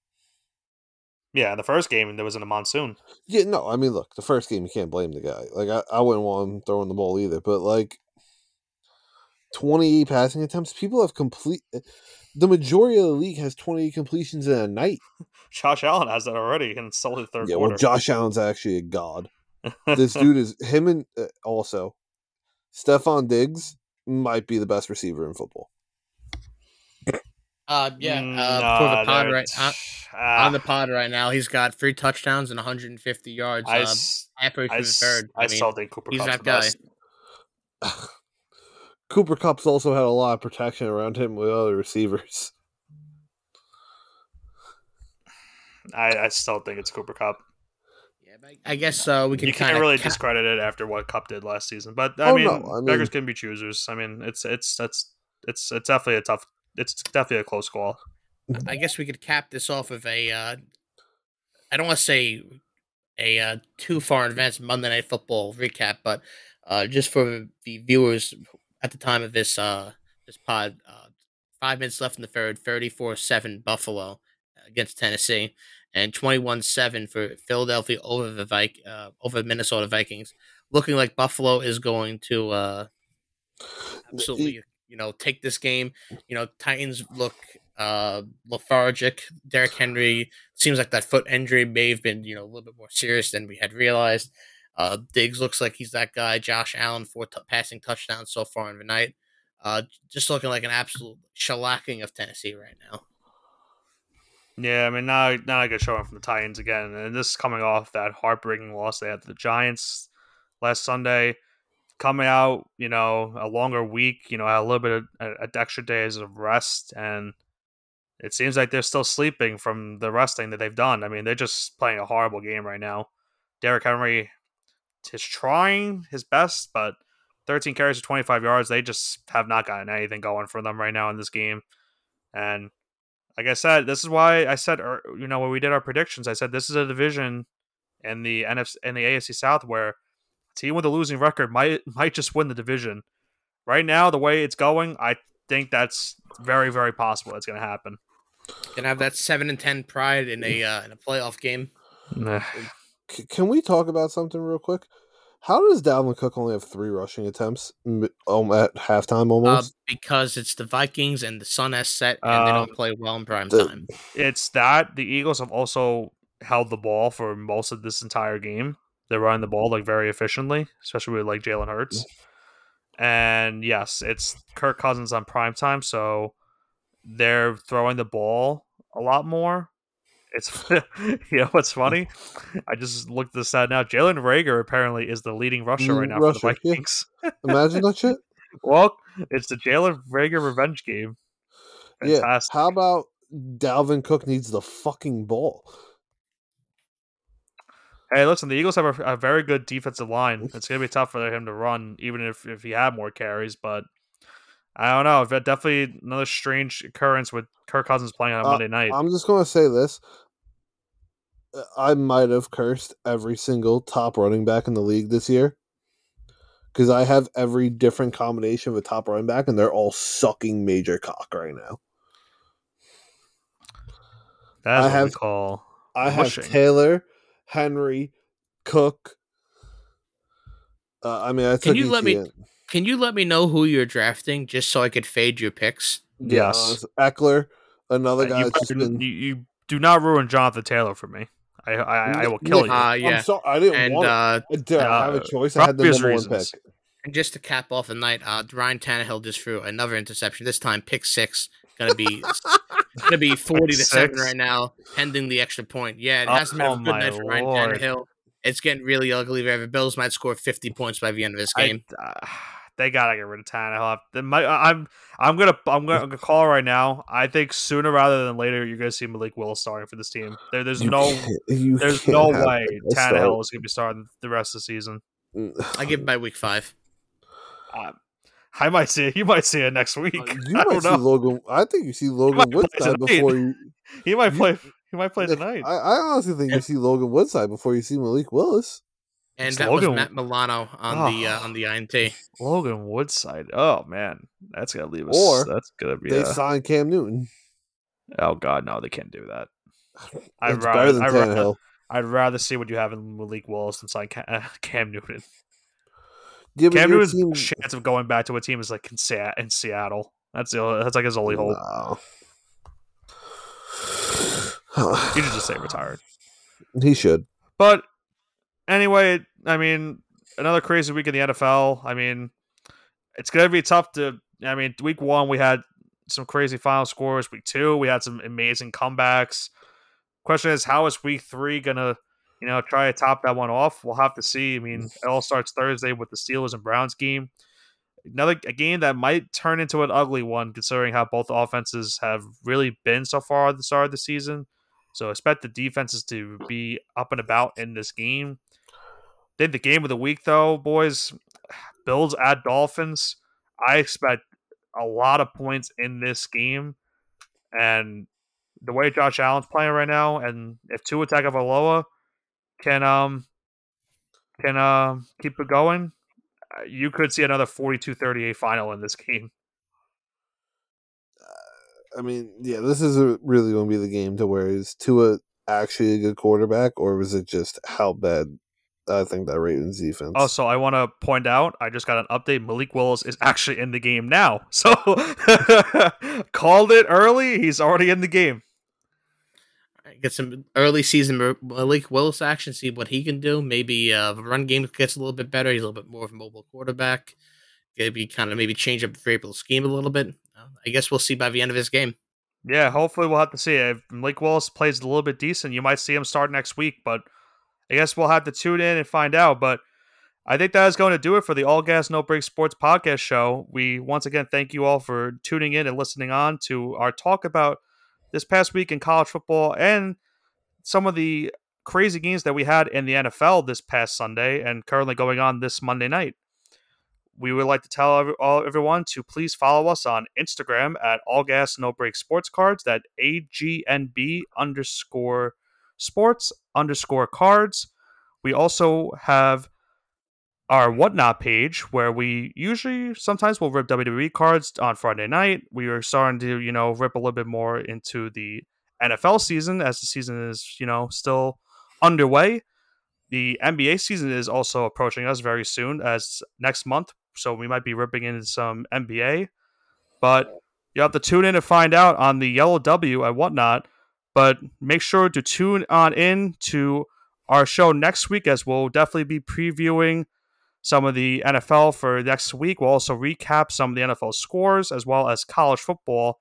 yeah, the first game there was in a monsoon. Yeah, no, I mean, look, the first game you can't blame the guy. Like, I, I wouldn't want him throwing the ball either, but like, twenty eight passing attempts. People have complete. The majority of the league has twenty eight completions in a night. Josh Allen has that already, in the third yeah, quarter. well, Josh Allen's actually a god. This dude is him and uh, also Stefon Diggs might be the best receiver in football. uh, yeah, Mm, uh, for nah, the pod they're- right uh, ah, on the pod right now, he's got three touchdowns and 150 yards. I, uh, s- halfway I, the third. I I, mean, still think Cooper he's Kupp's that guy. Cooper Kupp's also had a lot of protection around him with other receivers. I, I still think it's Cooper Kupp. Yeah, but I guess uh, we can. You can't of really discredit it after what Kupp did last season. But I Oh, mean, no, I mean- beggars can be choosers. I mean, it's it's that's it's it's definitely a tough. It's definitely a close call. I guess we could cap this off of a. Uh, I don't want to say a uh, too far in advance Monday Night Football recap, but uh, just for the viewers at the time of this uh, this pod, uh, five minutes left in the third, 34-7 Buffalo against Tennessee, and 21-7 for Philadelphia over the Vik- uh, over Minnesota Vikings. Looking like Buffalo is going to uh, absolutely, you know, take this game. You know, Titans look uh, lethargic. Derrick Henry seems like that foot injury may have been, you know, a little bit more serious than we had realized. Uh, Diggs looks like he's that guy. Josh Allen, four t- passing touchdowns so far in the night. Uh, just looking like an absolute shellacking of Tennessee right now. Yeah, I mean, now now I get showing from the Titans again, and this is coming off that heartbreaking loss they had to the Giants last Sunday. Coming out, you know, a longer week, you know, a little bit of uh, extra days of rest, and it seems like they're still sleeping from the resting that they've done. I mean, they're just playing a horrible game right now. Derrick Henry is trying his best, but 13 carries for 25 yards. They just have not gotten anything going for them right now in this game. And like I said, this is why I said, er, you know, when we did our predictions, I said this is a division in the NFC in the AFC South where a team with a losing record might might just win the division. Right now, the way it's going, I think that's very very possible. It's going to happen. Gonna have that seven and ten pride in a uh, in a playoff game. C- can we talk about something real quick? How does Dalvin Cook only have three rushing attempts m- um, at halftime Uh, almost? because it's the Vikings and the sun has set and they Um, don't play well in prime the- time. it's that the Eagles have also held the ball for most of this entire game. They're running the ball like very efficiently, especially with like Jalen Hurts. And yes, it's Kirk Cousins on prime time, so they're throwing the ball a lot more. It's you know what's funny? I just looked this out now. Jalen Reagor apparently is the leading rusher right now Rusher, for the yeah. Vikings. Imagine that shit. well, it's the Jalen Reagor revenge game. Yeah. How about Dalvin Cook needs the fucking ball? Hey, listen, the Eagles have a, a very good defensive line. It's gonna be tough for him to run, even if if he had more carries. But I don't know. But Definitely another strange occurrence with Kirk Cousins playing on Uh, Monday night. I'm just gonna say this. Uh, I might have cursed every single top running back in the league this year. Because I have every different combination of a top running back, and they're all sucking major cock right now. That's I what we have- call. I have Mushing. Taylor, Henry, Cook. Uh, I mean, I took you let me- Etienne. Can you let me know who you're drafting just so I could fade your picks? Yes. uh, Ekeler, another guy you, that's just you, been. you do not ruin Jonathan Taylor for me. I I, I will kill you. Uh, yeah. I'm sorry, I didn't And want uh, it. Did I have a uh, choice? I had the obvious number one reasons. pick. and just to cap off the night, uh, Ryan Tannehill just threw another interception. This time, pick six. Gonna be gonna be forty to seven right now, pending the extra point. Yeah, it Oh, hasn't been a good night for Ryan lord. Tannehill. It's getting really ugly there. The Bills might score fifty points by the end of this I- game. uh, they gotta get rid of Tannehill. Might- I'm I'm gonna I'm gonna, I'm gonna call right now. I think sooner rather than later you're gonna see Malik Willis starting for this team. There, there's You no you there's no way that start. Tannehill is gonna be starting the rest of the season. I give him by week five. Uh, I might see it. You might see it next week. Uh, I You might don't see know. Logan. I think you see Logan might play Woodside before you. He might play. He might play tonight. I, I honestly think you see Logan Woodside before you see Malik Willis. And It's that was Logan- Matt Milano on the uh, Oh. on the INT. Logan Woodside. Oh man, that's gonna leave us. Or that's gonna be. They a- signed Cam Newton. oh god, no, they can't do that. I'd It's rather, better than I'd, rather, I'd rather see what you have in Malik Willis than sign Cam, uh, Cam Newton. Yeah, Cam Newton's team- chance of going back to a team is like in, Se- in Seattle. That's the only, that's like his only hope. No. He should just say retired. he should. But anyway, I mean, another crazy week in the NFL. I mean, it's gonna be tough to. I mean, week one we had some crazy final scores. Week two we had some amazing comebacks. Question is, how is week three gonna, you know, try to top that one off? We'll have to see. I mean, it all starts Thursday with the Steelers and Browns game. Another a game that might turn into an ugly one, considering how both offenses have really been so far at the start of the season. So expect the defenses to be up and about in this game. Then the game of the week, though, boys, Bills at Dolphins. I expect a lot of points in this game, and the way Josh Allen's playing right now, and if two attack Tua Tagovailoa can um can uh, keep it going, uh, you could see another 42-38 final in this game. I mean, yeah, this is a, really going to be the game to where is Tua actually a good quarterback, or was it just how bad I think that Ravens defense? Also, I want to point out, I just got an update. Malik Willis is actually in the game now. So called it early. He's already in the game. Get some early season Malik Willis action, see what he can do. Maybe uh, the run game gets a little bit better. He's a little bit more of a mobile quarterback. Maybe kind of maybe change up the variable scheme a little bit. Uh, I guess we'll see by the end of this game. Yeah, hopefully we'll have to see. If Malik Willis plays a little bit decent, you might see him start next week. But I guess we'll have to tune in and find out. But I think that is going to do it for the All Gas No Break Sports podcast show. We once again thank you all for tuning in and listening on to our talk about this past week in college football and some of the crazy games that we had in the NFL this past Sunday and currently going on this Monday night. We would like to tell everyone to please follow us on Instagram at All Gas No Break Sports Cards. That AGNB underscore sports underscore cards. We also have our whatnot page where we usually sometimes we'll rip WWE cards on Friday night. We are starting to, you know, rip a little bit more into the NFL season as the season is, you know, still underway. The NBA season is also approaching us very soon as next month, so we might be ripping into some NBA. But you have to tune in to find out on the Yellow W and whatnot. But make sure to tune on in to our show next week as we'll definitely be previewing some of the NFL for next week. We'll also recap some of the NFL scores as well as college football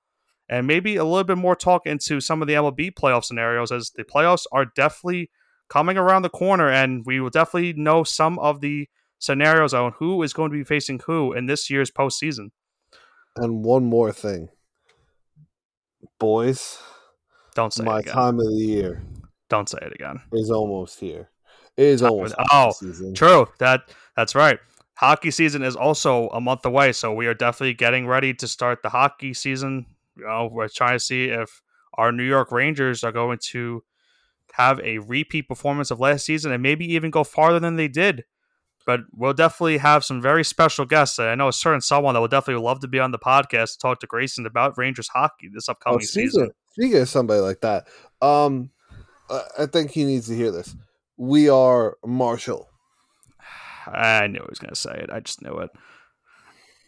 and maybe a little bit more talk into some of the MLB playoff scenarios as the playoffs are definitely coming around the corner, and we will definitely know some of the scenarios on who is going to be facing who in this year's postseason. And one more thing, boys. Don't say my time of the year. Don't say it again. Is almost here. It is almost. Oh, true. That that's right. Hockey season is also a month away, so we are definitely getting ready to start the hockey season. You know, we're trying to see if our New York Rangers are going to have a repeat performance of last season and maybe even go farther than they did. But we'll definitely have some very special guests. I know a certain someone that would definitely love to be on the podcast to talk to Grayson about Rangers hockey this upcoming oh, season. Speaking of somebody like that, um, I think he needs to hear this. We are Marshall. I knew he was going to say it. I just knew it.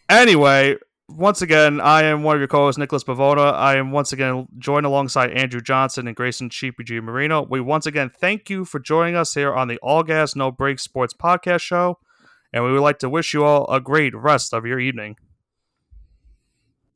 Anyway, once again, I am one of your co-hosts, Nicholas Bavona. I am once again joined alongside Andrew Johnson and Grayson Cheapy G Marino. We once again thank you for joining us here on the All Gas No Break Sports Podcast Show, and we would like to wish you all a great rest of your evening.